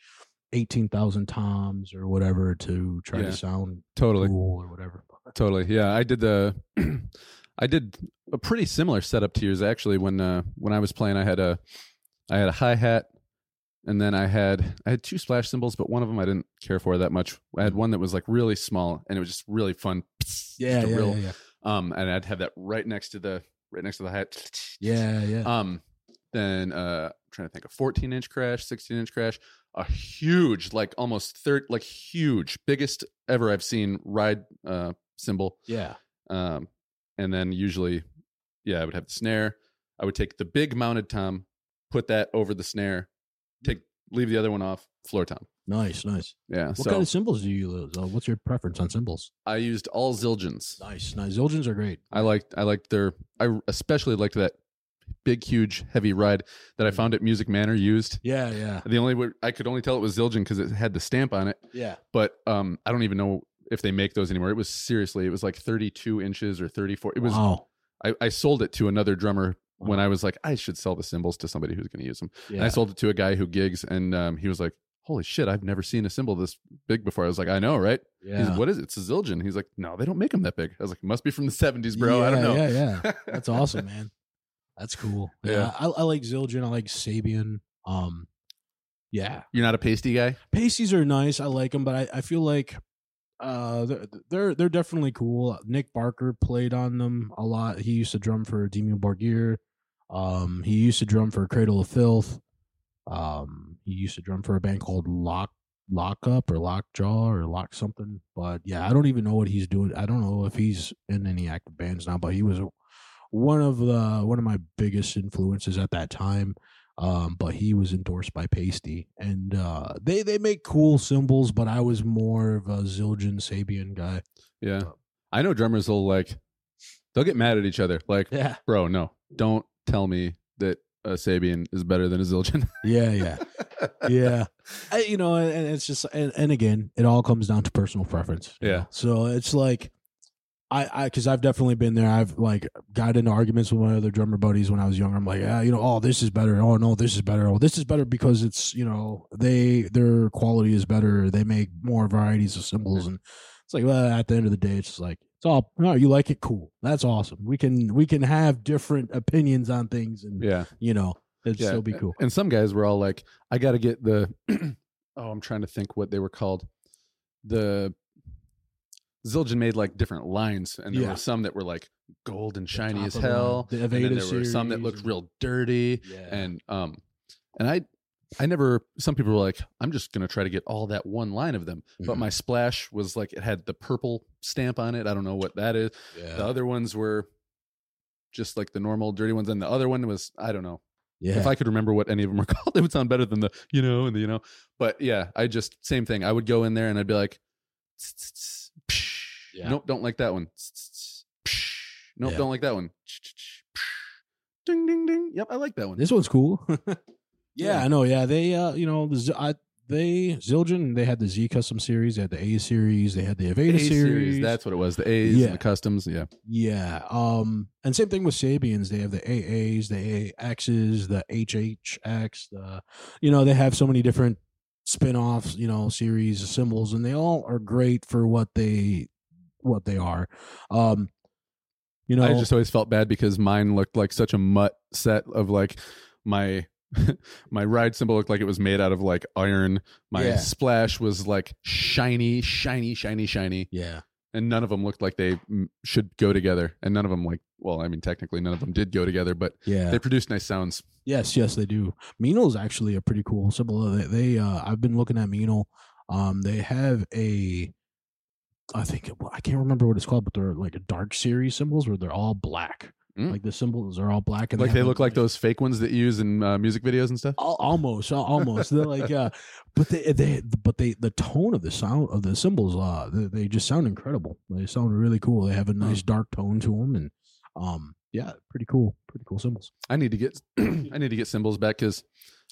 eighteen thousand toms or whatever to try Yeah. to sound Totally. cool or whatever. [LAUGHS] Totally. Yeah, I did the [CLEARS THROAT] I did a pretty similar setup to yours actually when uh when I was playing I had a I had a hi-hat and then I had I had two splash cymbals but one of them I didn't care for that much. I had one that was like really small and it was just really fun. Yeah, yeah, real- yeah, yeah. Um and I'd have that right next to the right next to the hat. Yeah, yeah. Um then uh I'm trying to think a 14 inch crash, 16 inch crash, a huge like almost third like huge biggest ever I've seen ride uh cymbal yeah. um, and then usually, yeah, I would have the snare. I would take the big mounted tom, put that over the snare, take leave the other one off, floor tom. Nice, nice. Yeah. What so kind of cymbals do you use? Uh, what's your preference on cymbals? I used all Zildjians. Nice, nice. Zildjians are great. I liked I liked their I especially liked that big huge heavy ride that I Mm. found at Music Manor used. Yeah, yeah, The only way I could only tell it was Zildjian because it had the stamp on it, yeah. but um I don't even know if they make those anymore. It was seriously, it was like 32 inches or 34. It was wow. I, I sold it to another drummer when I was like, I should sell the cymbals to somebody who's going to use them. Yeah. And I sold it to a guy who gigs, and um, he was like, "Holy shit, I've never seen a cymbal this big before." I was like, "I know, right?" He's yeah. like, what is it? It's a Zildjian. He's like, "No, they don't make them that big." I was like, must be from the '70s, bro. I don't know." Yeah, yeah, yeah. [LAUGHS] That's awesome, man. That's cool. Yeah, Yeah. I, I like Zildjian. I like Sabian. Um, yeah, You're not a Paiste guy. Paistes are nice. I like them, but I, I feel like uh they're, they're they're definitely cool. Nick Barker played on them a lot. He used to drum for Dimmu Borgir. Um, he used to drum for Cradle of Filth. Um, he used to drum for a band called Lock Lock Up or Lockjaw or Lock something. But yeah, I don't even know what he's doing. I don't know if he's in any active bands now. But he was one of the one of my biggest influences at that time. Um, but he was endorsed by Paiste, and uh, they they make cool cymbals. But I was more of a Zildjian Sabian guy. Yeah. I know drummers will like they'll get mad at each other. Like, Yeah, bro, no, don't tell me that a Sabian is better than a Zildjian. yeah, yeah, yeah. I, you know, and, and it's just, and, and again, it all comes down to personal preference. Yeah. know? So it's like, I, I, because I've definitely been there. I've like got into arguments with my other drummer buddies when I was younger. I'm like, yeah, you know, oh, this is better. Oh no, this is better. Oh, this is better because it's, you know, they their quality is better. They make more varieties of cymbals, and it's like, well, at the end of the day, it's just like it's all. No, you like it, cool. That's awesome. We can we can have different opinions on things, and yeah. you know, it'd Yeah. still be cool. And some guys were all like, I got to get the, [CLEARS THROAT] oh, I'm trying to think what they were called. The Zildjian made like different lines, and there Yeah. were some that were like gold and shiny as of the line, hell. the and then there were some that looked real dirty. Yeah. And um, and I, I never. Some people were like, I'm just gonna try to get all that one line of them. But Mhm. my splash was like it had the purple stamp on it. I don't know what that is. yeah. The other ones were just like the normal dirty ones, and the other one was I don't know. yeah. If I could remember what any of them were [LAUGHS] called, it would sound better than the you know and the you know. But yeah, I just same thing. I would go in there and I'd be like, "Tss, tss. Yeah. nope, don't like that one. Nope, Yeah. don't like that one. Ding ding ding. Yep, I like that one. This one's cool. [LAUGHS] yeah, Yeah. I know. Yeah, they, uh, you know, the Z- I, they Zildjian. They had the Z custom series. They had the A series. They had the Avedis A series. series. That's what it was. The A's Yeah. and the customs. Yeah. yeah. Um, and same thing with Sabians. They have the AAs, the AXs, the HHX. The, you know, they have so many different spin-offs. You know, series of cymbals, and they all are great for what they what they are. Um, you know, I just always felt bad because mine looked like such a mutt set of like my [LAUGHS] my ride cymbal looked like it was made out of like iron. My Yeah. splash was like shiny, shiny, shiny, shiny, yeah. and none of them looked like they should go together. And none of them like well, I mean technically none of them did go together, but Yeah. they produce nice sounds. Yes, yes, they do. Meinl is actually a pretty cool cymbal. They, they uh, I've been looking at Meinl. Um, they have a, I think well, I can't remember what it's called, but they're like a dark series cymbals where they're all black. Mm. Like the cymbals are all black, and like have they look like those fake ones that you use in uh, music videos and stuff. Almost almost they're like uh but they they but they the tone of the sound of the cymbals uh they, they just sound incredible they sound really cool they have a nice dark tone to them and um yeah pretty cool pretty cool cymbals I need to get [CLEARS THROAT] I need to get cymbals back because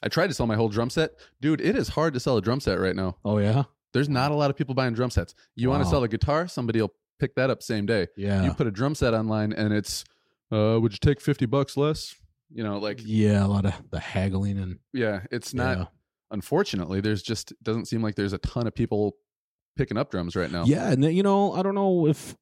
I tried to sell my whole drum set, dude. It is hard to sell a drum set right now. oh yeah There's not a lot of people buying drum sets. You want to Wow. sell a guitar, somebody will pick that up same day. yeah You put a drum set online and it's uh would you take 50 bucks less? You know, like yeah a lot of the haggling and yeah, it's not yeah. unfortunately there's just doesn't seem like there's a ton of people picking up drums right now. Yeah, and then, you know, I don't know if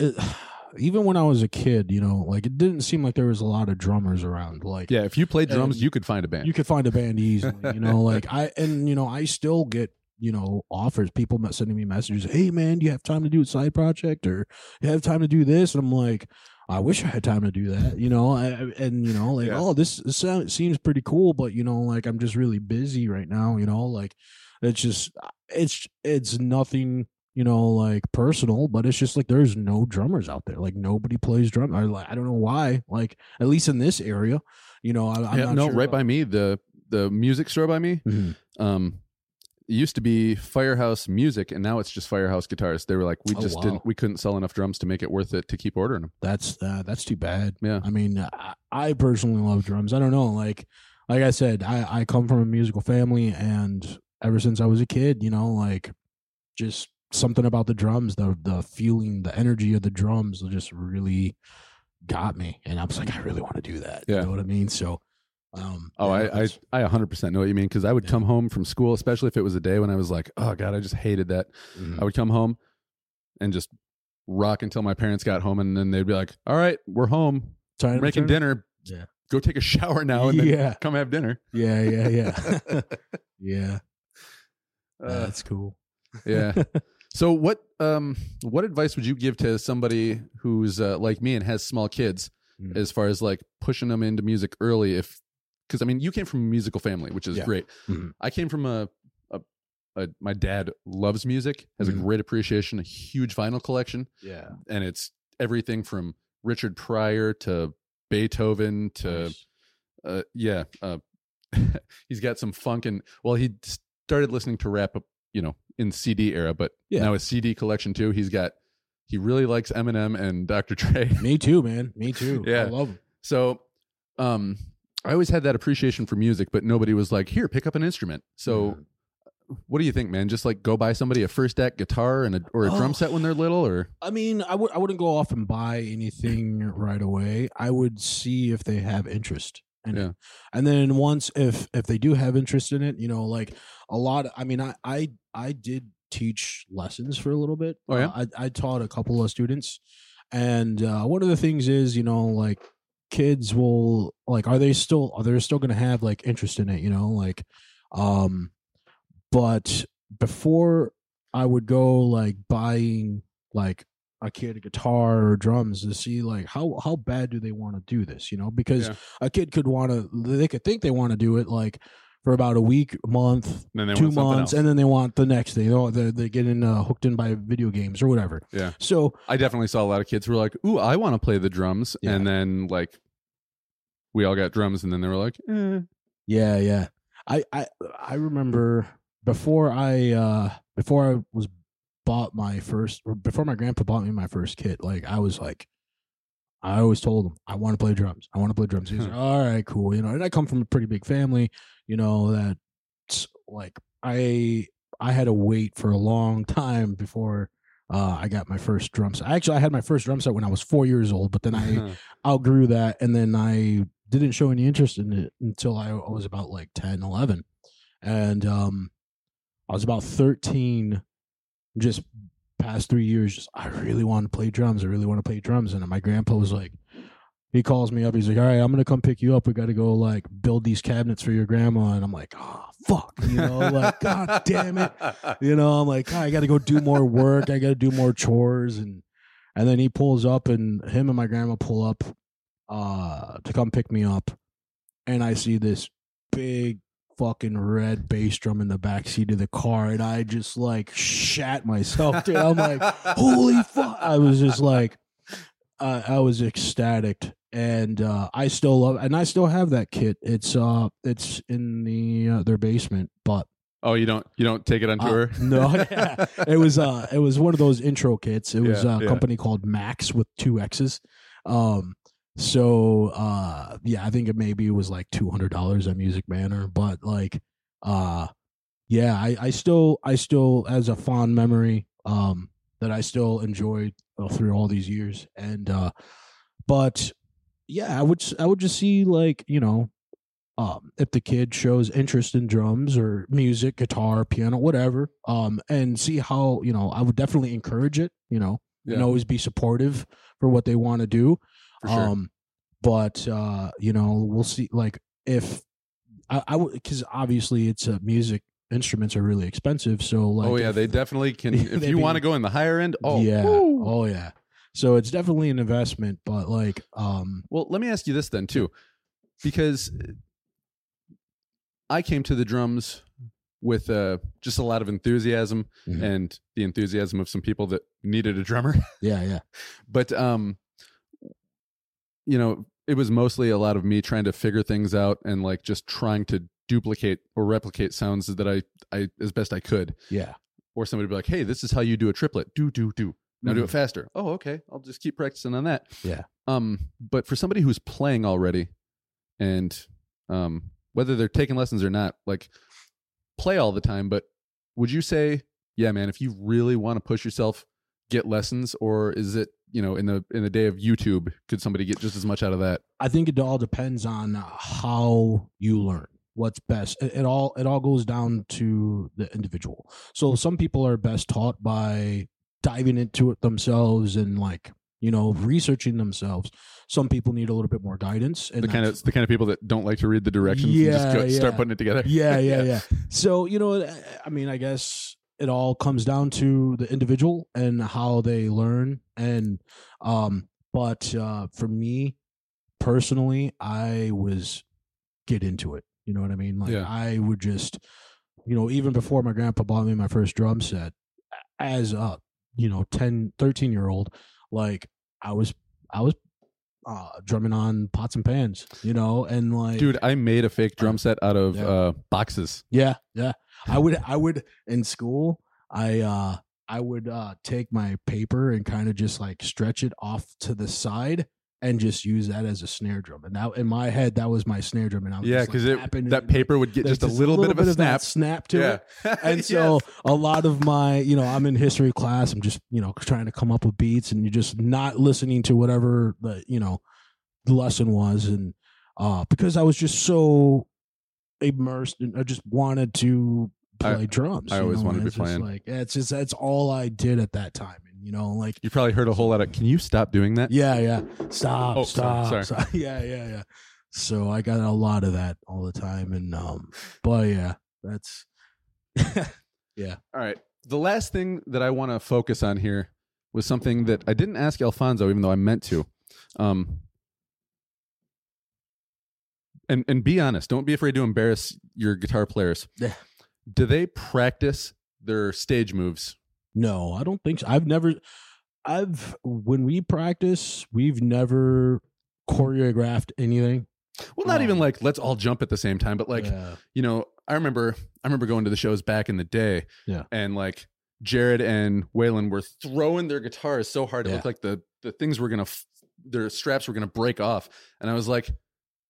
it, [SIGHS] even when I was a kid, you know, like it didn't seem like there was a lot of drummers around. Like, Yeah, if you played drums, And you could find a band. you could find a band easily. You know, [LAUGHS] like I and you know I still get you know offers. People sending me messages. Hey man, do you have time to do a side project or you have time to do this? And I'm like. I wish I had time to do that, you know, I, and you know, like, Yeah. oh, this, this sound, seems pretty cool, but you know, like, I'm just really busy right now, you know, like, it's just, it's, it's nothing, you know, like personal, but it's just like there's no drummers out there, like nobody plays drum. I like, I don't know why, like, at least in this area, you know, I, I'm yeah, not no, sure right about- by me, the the music store by me, Mhm. um it used to be Firehouse Music and now it's just Firehouse Guitars. They were like we Oh, just wow. didn't we couldn't sell enough drums to make it worth it to keep ordering them. That's uh, that's too bad. Yeah. I mean, I, I personally love drums. I don't know, like like I said, I I come from a musical family, and ever since I was a kid, you know, like just something about the drums, the the feeling, the energy of the drums, just really got me, and I was like, I really want to do that. Yeah. You know what I mean? So, um, Oh, I, I I 100% know what you mean because I would Yeah. come home from school, especially if it was a day when I was like, oh god, I just hated that. mhm. I would come home and just rock until my parents got home, and then they'd be like, "All right, we're home, Time we're to making dinner. Yeah. Go take a shower now, and then Yeah. come have dinner." Yeah, yeah, yeah, [LAUGHS] yeah. Uh, That's cool. yeah. [LAUGHS] So what um what advice would you give to somebody who's uh, like me and has small kids Mm. as far as like pushing them into music early if cuz I mean you came from a musical family which is Yeah. great. Mhm. I came from a, a, a my dad loves music, has Mhm. a great appreciation, a huge vinyl collection Yeah. and it's everything from Richard Pryor to Beethoven to Nice. uh yeah, uh [LAUGHS] he's got some funk and well, he started listening to rap, you know, in CD era, but Yeah. now his CD collection too. He's got he really likes Eminem and Dr. [LAUGHS] Dre. Me too, man. Me too. [LAUGHS] Yeah. I love him. So, um, I always had that appreciation for music, but nobody was like, "Here, pick up an instrument." So, what do you think, man? Just like go buy somebody a First Act guitar and a, or a Oh. drum set when they're little, or I mean, I would I wouldn't go off and buy anything right away. I would see if they have interest in Yeah. it, and then once if if they do have interest in it, you know, like a lot. I mean, I I I did teach lessons for a little bit. Oh, yeah? Uh, I I taught a couple of students, and uh, one of the things is, you know, like kids will like, are they still are they still going to have like interest in it? You know, like, um, but before I would go like buying like a kid a guitar or drums to see like how how bad do they want to do this you know because Yeah. a kid could want to they could think they want to do it like for about a week month then two months and then they want the next thing oh they're, they're getting uh, hooked in by video games or whatever Yeah. so I definitely saw a lot of kids who were like, "Ooh, I want to play the drums," Yeah. and then like we all got drums, and then they were like, eh. Yeah, yeah. I I I remember before I uh before I was bought my first or before my grandpa bought me my first kit, like I was like I always told him I want to play drums. I want to play drums. He's like, all right, cool. You know, and I come from a pretty big family, you know, That like I I had to wait for a long time before uh, I got my first drum set. Actually, I had my first drum set when I was four years old, but then I [LAUGHS] outgrew that and then i didn't show any interest in it until i, I was about like 10 11 and um i was about 13 just past three years just i really want to play drums. I really want to play drums. And my grandpa was like he calls me up. He's like all right i'm gonna come pick you up. We gotta go like build these cabinets for your grandma. And i'm like oh fuck you know like god damn it. [LAUGHS] You know i'm like "God, i gotta go do more work. I gotta do more chores. And and then he pulls up and him and my grandma pull up uh to come pick me up and i see this big fucking red bass drum in the back seat of the car and i just like shat myself dude i'm like [LAUGHS] holy fuck i was just like uh, i was ecstatic and uh i still love and i still have that kit it's uh it's in the uh, their basement but "Oh, you don't you don't take it on uh, tour?" [LAUGHS] no, yeah. [LAUGHS] it was uh it was one of those intro kits. It was Yeah, a yeah. company called Max with two X's. Um so uh yeah, I think it maybe was like two hundred dollars at Music Manor, but like uh yeah, I, I still I still as a fond memory um that I still enjoyed uh, through all these years. And uh but yeah, I would I would just see like, you know, um, if the kid shows interest in drums or music, guitar, piano, whatever, um, and see how you know. I would definitely encourage it. You know, Yeah, and always be supportive for what they want to do. For sure. Um, but uh, you know, we'll see. Like if I, I would, because obviously it's a music instruments are really expensive. So like, oh yeah, if- they definitely can. [LAUGHS] If you be- want to go in the higher end, oh yeah, woo. oh yeah. So it's definitely an investment, but like, um, Well, let me ask you this then too, because I came to the drums with uh, just a lot of enthusiasm Mhm. and the enthusiasm of some people that needed a drummer. yeah, yeah, [LAUGHS] but um, you know, it was mostly a lot of me trying to figure things out and like just trying to duplicate or replicate sounds that I I as best I could. yeah. Or somebody would be like, "Hey, this is how you do a triplet. Do do do." Now do Mhm. it faster. Oh, okay. I'll just keep practicing on that. Yeah. Um, but for somebody who's playing already, and um, whether they're taking lessons or not, like play all the time. But would you say, yeah, man, if you really want to push yourself, get lessons, or is it you know in the in the day of YouTube, could somebody get just as much out of that? I think it all depends on how you learn. What's best? It, it all it all goes down to the individual. So some people are best taught by diving into it themselves and like you know researching themselves. Some people need a little bit more guidance. And The kind of the kind of people that don't like to read the directions and just go, Yeah, start putting it together. yeah, [LAUGHS] yeah, yeah. So you know, I mean, I guess it all comes down to the individual and how they learn. And um, but uh, for me personally, I was get into it. You know what I mean? Like Yeah. I would just, you know, even before my grandpa bought me my first drum set, as a you know 10, 13 year old, like I was, I was uh, drumming on pots and pans, you know, and like, Dude, I made a fake drum set out of Yeah. uh, boxes. yeah, yeah. I would, I would in school, I, uh, I would uh, take my paper and kind of just like stretch it off to the side and just use that as a snare drum. And that in my head, that was my snare drum. And I was Yeah, because like, it that it. paper would get just a little, bit of a snap. snap to it. yeah. [LAUGHS] and so a lot of my you know i'm in history class i'm just you know trying to come up with beats and you're just not listening to whatever the you know the lesson was and uh because i was just so immersed and i just wanted to I- play drums I always know, wanted and to be playing. like yeah, it's just that's all i did at that time you know like you probably heard a whole lot of. Can you stop doing that? yeah yeah stop Oh, sorry, stop, sorry. stop. [LAUGHS] yeah yeah yeah so i got a lot of that all the time and um but yeah that's [LAUGHS] yeah. All right. The last thing that I want to focus on here was something that I didn't ask Alfonso, even though I meant to. Um, and and be honest. Don't be afraid to embarrass your guitar players. Yeah. Do they practice their stage moves? No, I don't think so. I've never I've when we practice, we've never choreographed anything. Well, not Um, even like let's all jump at the same time, but like Yeah. you know, I remember I remember going to the shows back in the day. Yeah. And like Jared and Waylon were throwing their guitars so hard it Yeah. looked like the the things were gonna f- their straps were gonna break off. And I was like,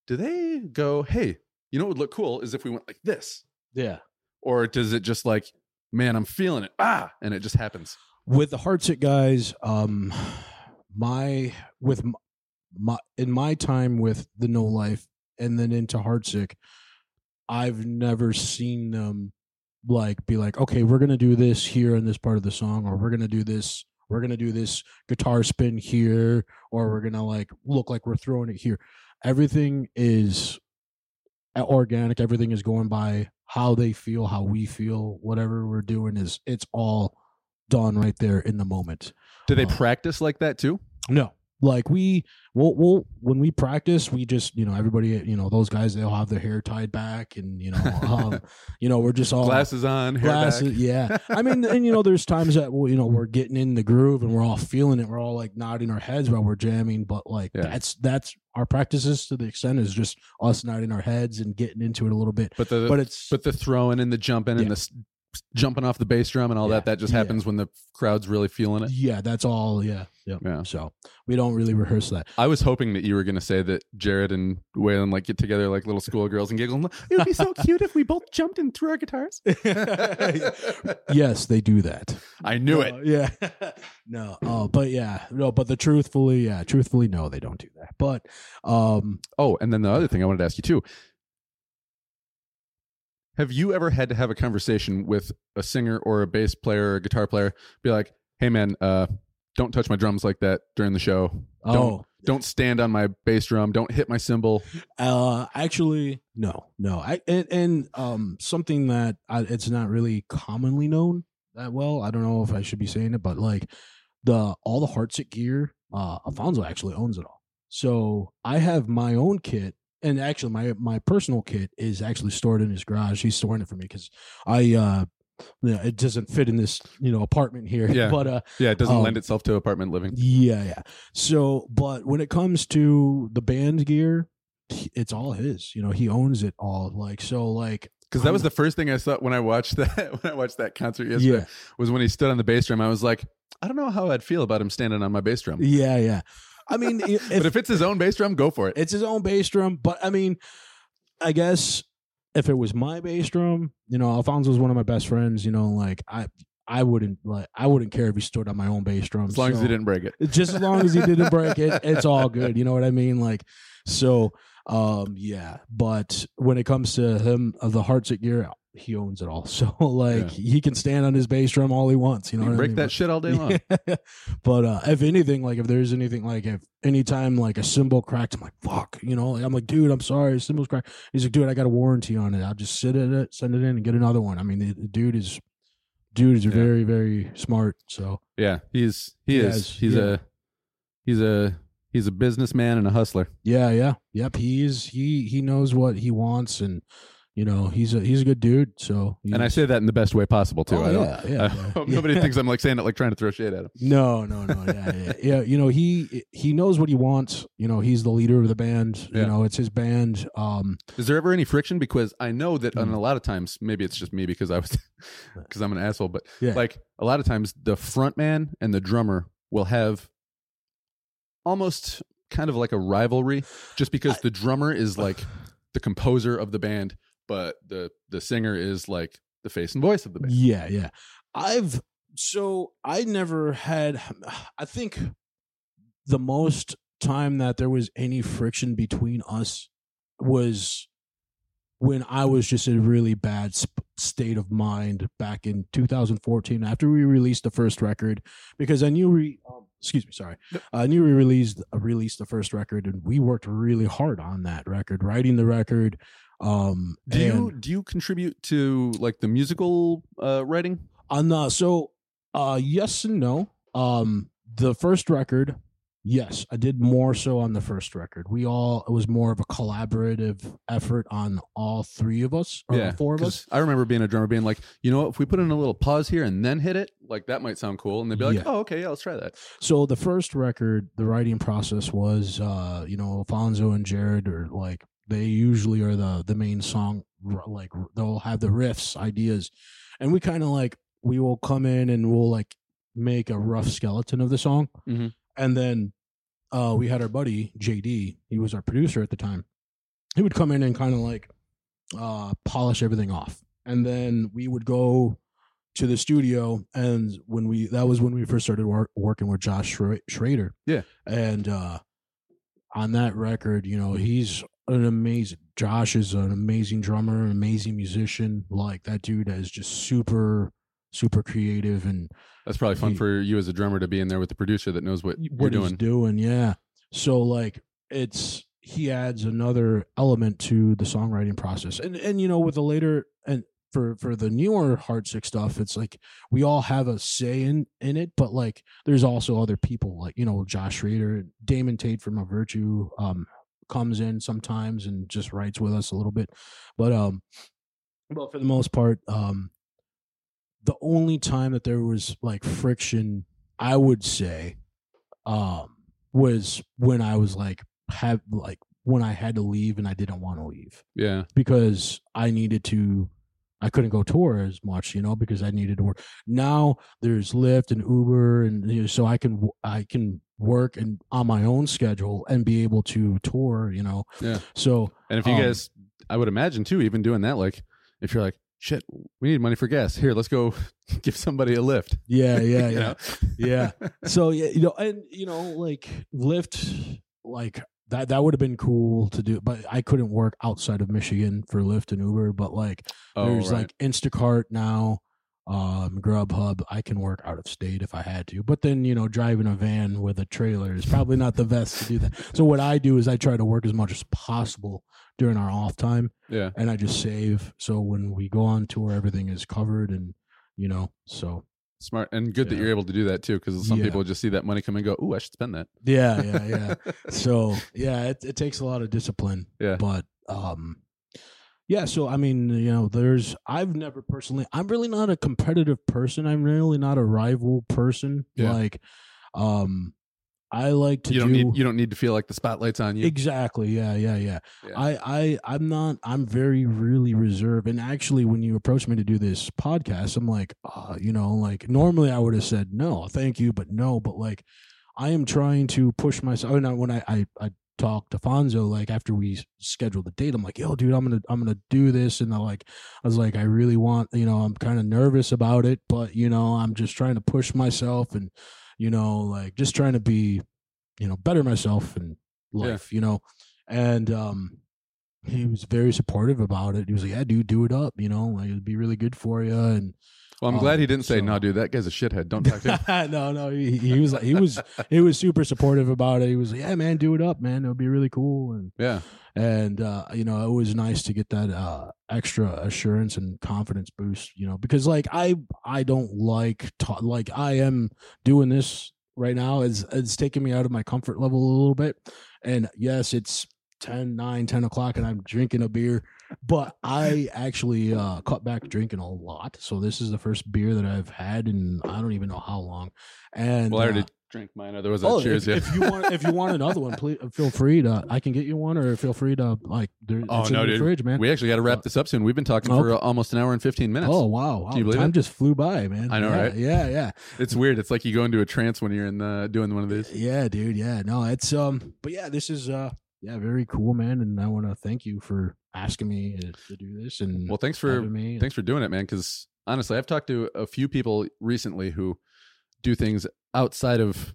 do they go, hey, you know what would look cool is if we went like this? yeah. Or does it just like, man, I'm feeling it. Ah, and it just happens. With the Heartsick guys, um my with m- my in my time with the No Life and then into Heartsick, I've never seen them like be like, okay, we're gonna do this here in this part of the song, or we're gonna do this, we're gonna do this guitar spin here, or we're gonna like look like we're throwing it here. Everything is organic. Everything is going by how they feel, how we feel. Whatever we're doing is it's all done right there in the moment. Do they Oh. practice like that too? No. Like we we'll, we'll when we practice, we just you know everybody you know those guys they'll have their hair tied back and you know um, [LAUGHS] you know we're just all Glasses on, hair glasses back. yeah I mean [LAUGHS] and you know there's times that well, you know we're getting in the groove and we're all feeling it we're all like nodding our heads while we're jamming but like Yeah. that's that's our practices to the extent is just us nodding our heads and getting into it a little bit But the but it's but the throwing and the jumping and the jumping off the bass drum and all Yeah. that that just Yeah. happens when the crowd's really feeling it. yeah that's all yeah yeah Yeah. so we don't really rehearse that I was hoping that you were going to say that Jared and Waylon like get together like little schoolgirls and giggle. It would be so [LAUGHS] cute if we both jumped and threw our guitars. [LAUGHS] yes they do that I knew it. Uh, yeah. [LAUGHS] no. Oh, but yeah. No, but the truthfully, yeah, truthfully, no, they don't do that. But um Oh, and then the other thing I wanted to ask you too. Have you ever had to have a conversation with a singer or a bass player or a guitar player be like, "Hey man, uh don't touch my drums like that during the show. Don't oh don't stand on my bass drum. Don't hit my cymbal." uh actually no. No. I and, and um something that I, it's not really commonly known that well. I don't know if I should be saying it, but like the all the Heartsick gear, uh Alfonso actually owns it all. So I have my own kit and actually my my personal kit is actually stored in his garage. He's storing it for me because I uh it doesn't fit in this you know apartment here. Yeah. [LAUGHS] But uh Yeah, it doesn't Um, lend itself to apartment living. yeah, yeah. So, but when it comes to the band gear, it's all his. You know, he owns it all. Like so, like Because that was the first thing I saw when I watched [LAUGHS] that when I watched that concert yesterday yeah, was when he stood on the bass drum. I was like, I don't know how I'd feel about him standing on my bass drum. yeah, yeah. I mean, if, but if it's his own bass drum, go for it. it's his own bass drum, but I mean, I guess if it was my bass drum, you know, Alfonso Alfonso's one of my best friends. You know, like I. I wouldn't like. I wouldn't care if he stood on my own bass drum. as long as he didn't break it. just as long as he didn't break it [LAUGHS] it's all good you know what i mean like so um yeah but when it comes to him of the Heartsick gear he owns it all [LAUGHS] so like he can stand on his bass drum all he wants you know can I break mean? that shit all day [LAUGHS] long. Yeah. but uh if anything like if there's anything like if anytime like a cymbal cracked i'm like fuck you know i'm like dude i'm sorry cymbal's cracked he's like dude i got a warranty on it i'll just sit in it send it in and get another one i mean the, the dude is dude is Yeah. very very smart so Yeah, he's he He is has- he's yeah. a he's a he's a businessman and a hustler. Yeah, yeah, yep. He's. He he knows what he wants, and you know, he's a he's a good dude. So And I say that in the best way possible too. Oh, I don't. yeah, yeah, I yeah, hope yeah. nobody thinks I'm like saying it like trying to throw shade at him. No, no, no. Yeah, yeah, yeah. You know, he he knows what he wants. You know, he's the leader of the band. You know, it's his band. Um, Is there ever any friction? Because I know that on Mm. a lot of times, maybe it's just me because I was [LAUGHS] [LAUGHS] because I'm an asshole, but Yeah. like a lot of times the front man and the drummer will have almost kind of like a rivalry just because I- the drummer is like the composer of the band, but the the singer is like the face and voice of the band. yeah, yeah. I've so I never had. [SIGHS] I think the most time that there was any friction between us was when I was just in a really bad sp- state of mind back in 2014 after we released the first record because I knew we um, excuse me sorry I knew we released uh, released the first record and we worked really hard on that record writing the record um Do you do you contribute to like the musical uh, writing? on the so uh yes and no um the first record yes i did more so on the first record we all it was more of a collaborative effort on all three of us or yeah, four of us I remember being a drummer, being like, you know, what, if we put in a little pause here and then hit it, like that might sound cool, and they'd be like, Yeah. oh, okay, yeah, let's try that. so the first record the writing process was uh you know alfonso and jared are like they usually are the the main song like they'll have the riffs ideas. And we kind of like we will come in and we'll like make a rough skeleton of the song. Mhm. and then uh we had our buddy jd he was our producer at the time. He would come in and kind of like uh polish everything off. And then we would go to the studio and when we that was when we first started wor- working with josh schroeder. Yeah. and uh on that record you know he's an amazing josh is an amazing drummer an amazing musician. Like that dude is just super super creative and That's probably fun He- for you as a drummer to be in there with the producer that knows what, what you're he's doing. doing yeah. So like it's he adds another element to the songwriting process. And and you know with the later and for for the newer heartsick stuff it's like we all have a say in in it but like there's also other people like you know josh Schroeder, damon tate from a virtue um comes in sometimes and just writes with us a little bit. But um but for the most part um the only time that there was like friction i would say um was when i was like have like when i had to leave and i didn't want to leave Yeah, because i needed to i couldn't go tour as much you know because i needed to work now there's lyft and uber and you know, so i can i can work and on my own schedule and be able to tour you know Yeah. so and if you Um, guys, I would imagine too, even doing that, like if you're like, shit, we need money for gas. Here, let's go [LAUGHS] give somebody a lift. yeah yeah [LAUGHS] yeah yeah [LAUGHS] so yeah you know and you know like lyft like that that would have been cool to do but i couldn't work outside of michigan for lyft and uber but like Oh, there's right. like instacart now um grubhub i can work out of state if i had to but then you know driving a van with a trailer is probably not the best to do that so what i do is i try to work as much as possible during our off time yeah. and i just save so when we go on tour everything is covered and you know so Smart and good that you're able to do that too, because some Yeah. people just see that money come and go, "Ooh, I should spend that." yeah yeah [LAUGHS] yeah so yeah it, it takes a lot of discipline Yeah. but um yeah so i mean you know there's i've never personally i'm really not a competitive person i'm really not a rival person Yeah. like um i like to you don't do need you don't need to feel like the spotlight's on you. exactly yeah yeah yeah Yeah. i i i'm not i'm very really reserved and actually when you approached me to do this podcast i'm like uh, you know like normally i would have said no thank you but no but like i am trying to push myself and I, when i i, I talked to Fonzo like after we scheduled the date I'm like yo dude I'm gonna I'm gonna do this and I like I was like I really want you know I'm kind of nervous about it but you know I'm just trying to push myself and you know like just trying to be you know better myself in life you know? And um he was very supportive about it. He was like yeah dude do it up you know? Like it'd be really good for you and well, I'm um, glad he didn't say, so- "No, dude, that guy's a shithead. Don't talk to him." [LAUGHS] no no he, he was like he was he was super supportive about it he was like yeah man do it up man it would be really cool and yeah, and uh you know it was nice to get that uh extra assurance and confidence boost you know because like i i don't like ta- like i am doing this right now it's it's taking me out of my comfort level a little bit and yes it's 10, 9, 10 o'clock and I'm drinking a beer. But I actually uh, cut back drinking a lot. So this is the first beer that I've had in I don't even know how long. And Well, I already uh, drank mine. Otherwise, Oh, cheers if, you. if you want, if you want another one, please feel free to. I can get you one, or feel free to like. There, Oh, no, in the dude. fridge, man. we actually got to wrap this up soon. We've been talking for almost an hour and 15 minutes. oh wow, wow. Can you believe time it? just flew by, man. I know, Yeah, right? Yeah, yeah, It's weird. It's like you go into a trance when you're in the, doing one of these. yeah, dude. Yeah, no, it's um, but yeah, this is uh, yeah, very cool, man. And I want to thank you for asking me to, do this and Well, thanks for me. thanks for doing it, man. Because honestly, I've talked to a few people recently who do things outside of,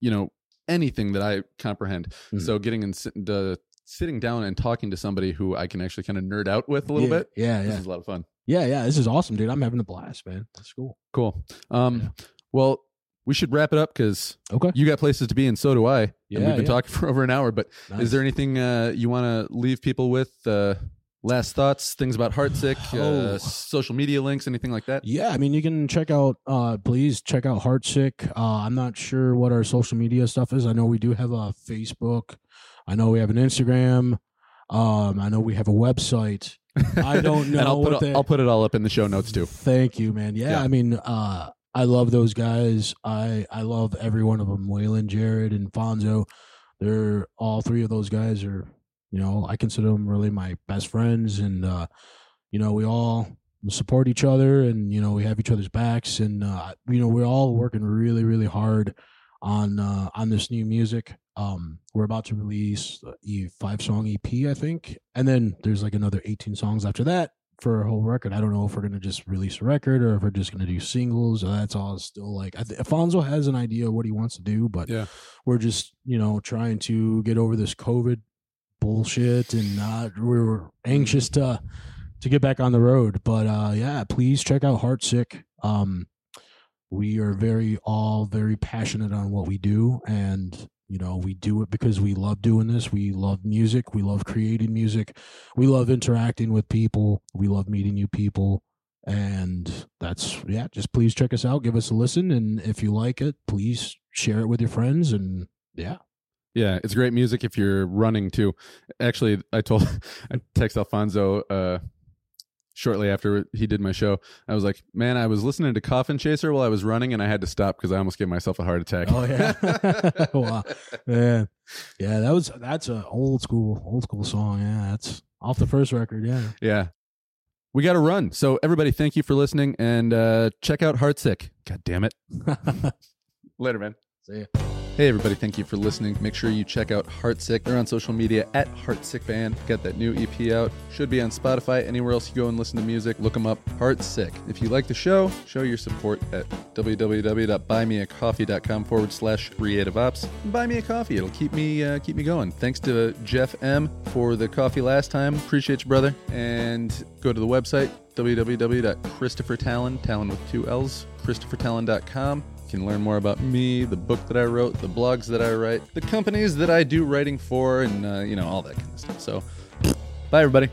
you know, anything that I comprehend. Mhm. So getting and sitting, uh, sitting down and talking to somebody who I can actually kind of nerd out with a little yeah, bit. Yeah, This yeah, is a lot of fun. yeah, yeah. This is awesome, dude. I'm having a blast, man. That's cool. Cool. Um, Yeah. well, we should wrap it up because Okay. you got places to be, and so do I. and Yeah, we've been yeah. talking [LAUGHS] for over an hour. But Nice. is there anything uh, you want to leave people with? Uh, last thoughts, things about Heartsick, Oh. uh, social media links, anything like that? Yeah, I mean, you can check out. Uh, please check out Heartsick. Uh, I'm not sure what our social media stuff is. I know we do have a Facebook. I know we have an Instagram. Um, I know we have a website. I don't know [LAUGHS] and I'll put, what it- they- I'll put it all up in the show notes too. Thank you, man. Yeah, Yeah. I mean, uh, I love those guys. I I love every one of them. Waylon, Jared, and Fonzo. They're all three of those guys are, you know, I consider them really my best friends, and uh, you know, we all support each other, and you know, we have each other's backs, and uh, you know, we're all working really, really hard on uh, on this new music. Um, we're about to release a five song EP, I think, and then there's like another 18 songs after that for a whole record. I don't know if we're gonna just release a record or if we're just gonna do singles. Or that's all still like. I th- Afonso has an idea of what he wants to do, but Yeah. we're just you know trying to get over this COVID bullshit, and uh, we're anxious to to get back on the road. But uh, yeah, please check out Heartsick. Um, we are very all very passionate on what we do, and you know we do it because we love doing this. We love music. We love creating music. We love interacting with people. We love meeting new people. And that's yeah. Just please check us out. Give us a listen, and if you like it, please share it with your friends. And yeah, Yeah, it's great music if you're running too. Actually, I told [LAUGHS] I text Alfonso uh shortly after he did my show. I was like, "Man, I was listening to Coffin Chaser while I was running and I had to stop because I almost gave myself a heart attack." Oh, yeah? [LAUGHS] [LAUGHS] Wow. Yeah, yeah, that was that's a old school, old school song. Yeah, that's off the first record. Yeah. Yeah. We got to run. So everybody, thank you for listening and uh check out Heartsick. God damn it. [LAUGHS] Later, man. See ya. Hey, everybody, thank you for listening. Make sure you check out Heartsick. They're on social media at Heartsick Band. Got that new EP out. Should be on Spotify. Anywhere else you go and listen to music, look them up. Heartsick. If you like the show, show your support at www.buymeacoffee.com forward slash creative ops. Buy me a coffee. It'll keep me uh, keep me going. Thanks to Jeff M for the coffee last time. Appreciate you, brother. And go to the website www.christophertalon, Tallon with two L's, christophertalon.com. Can learn more about me, the book that I wrote, the blogs that I write, the companies that I do writing for, and uh, you know all that kind of stuff. So, bye everybody.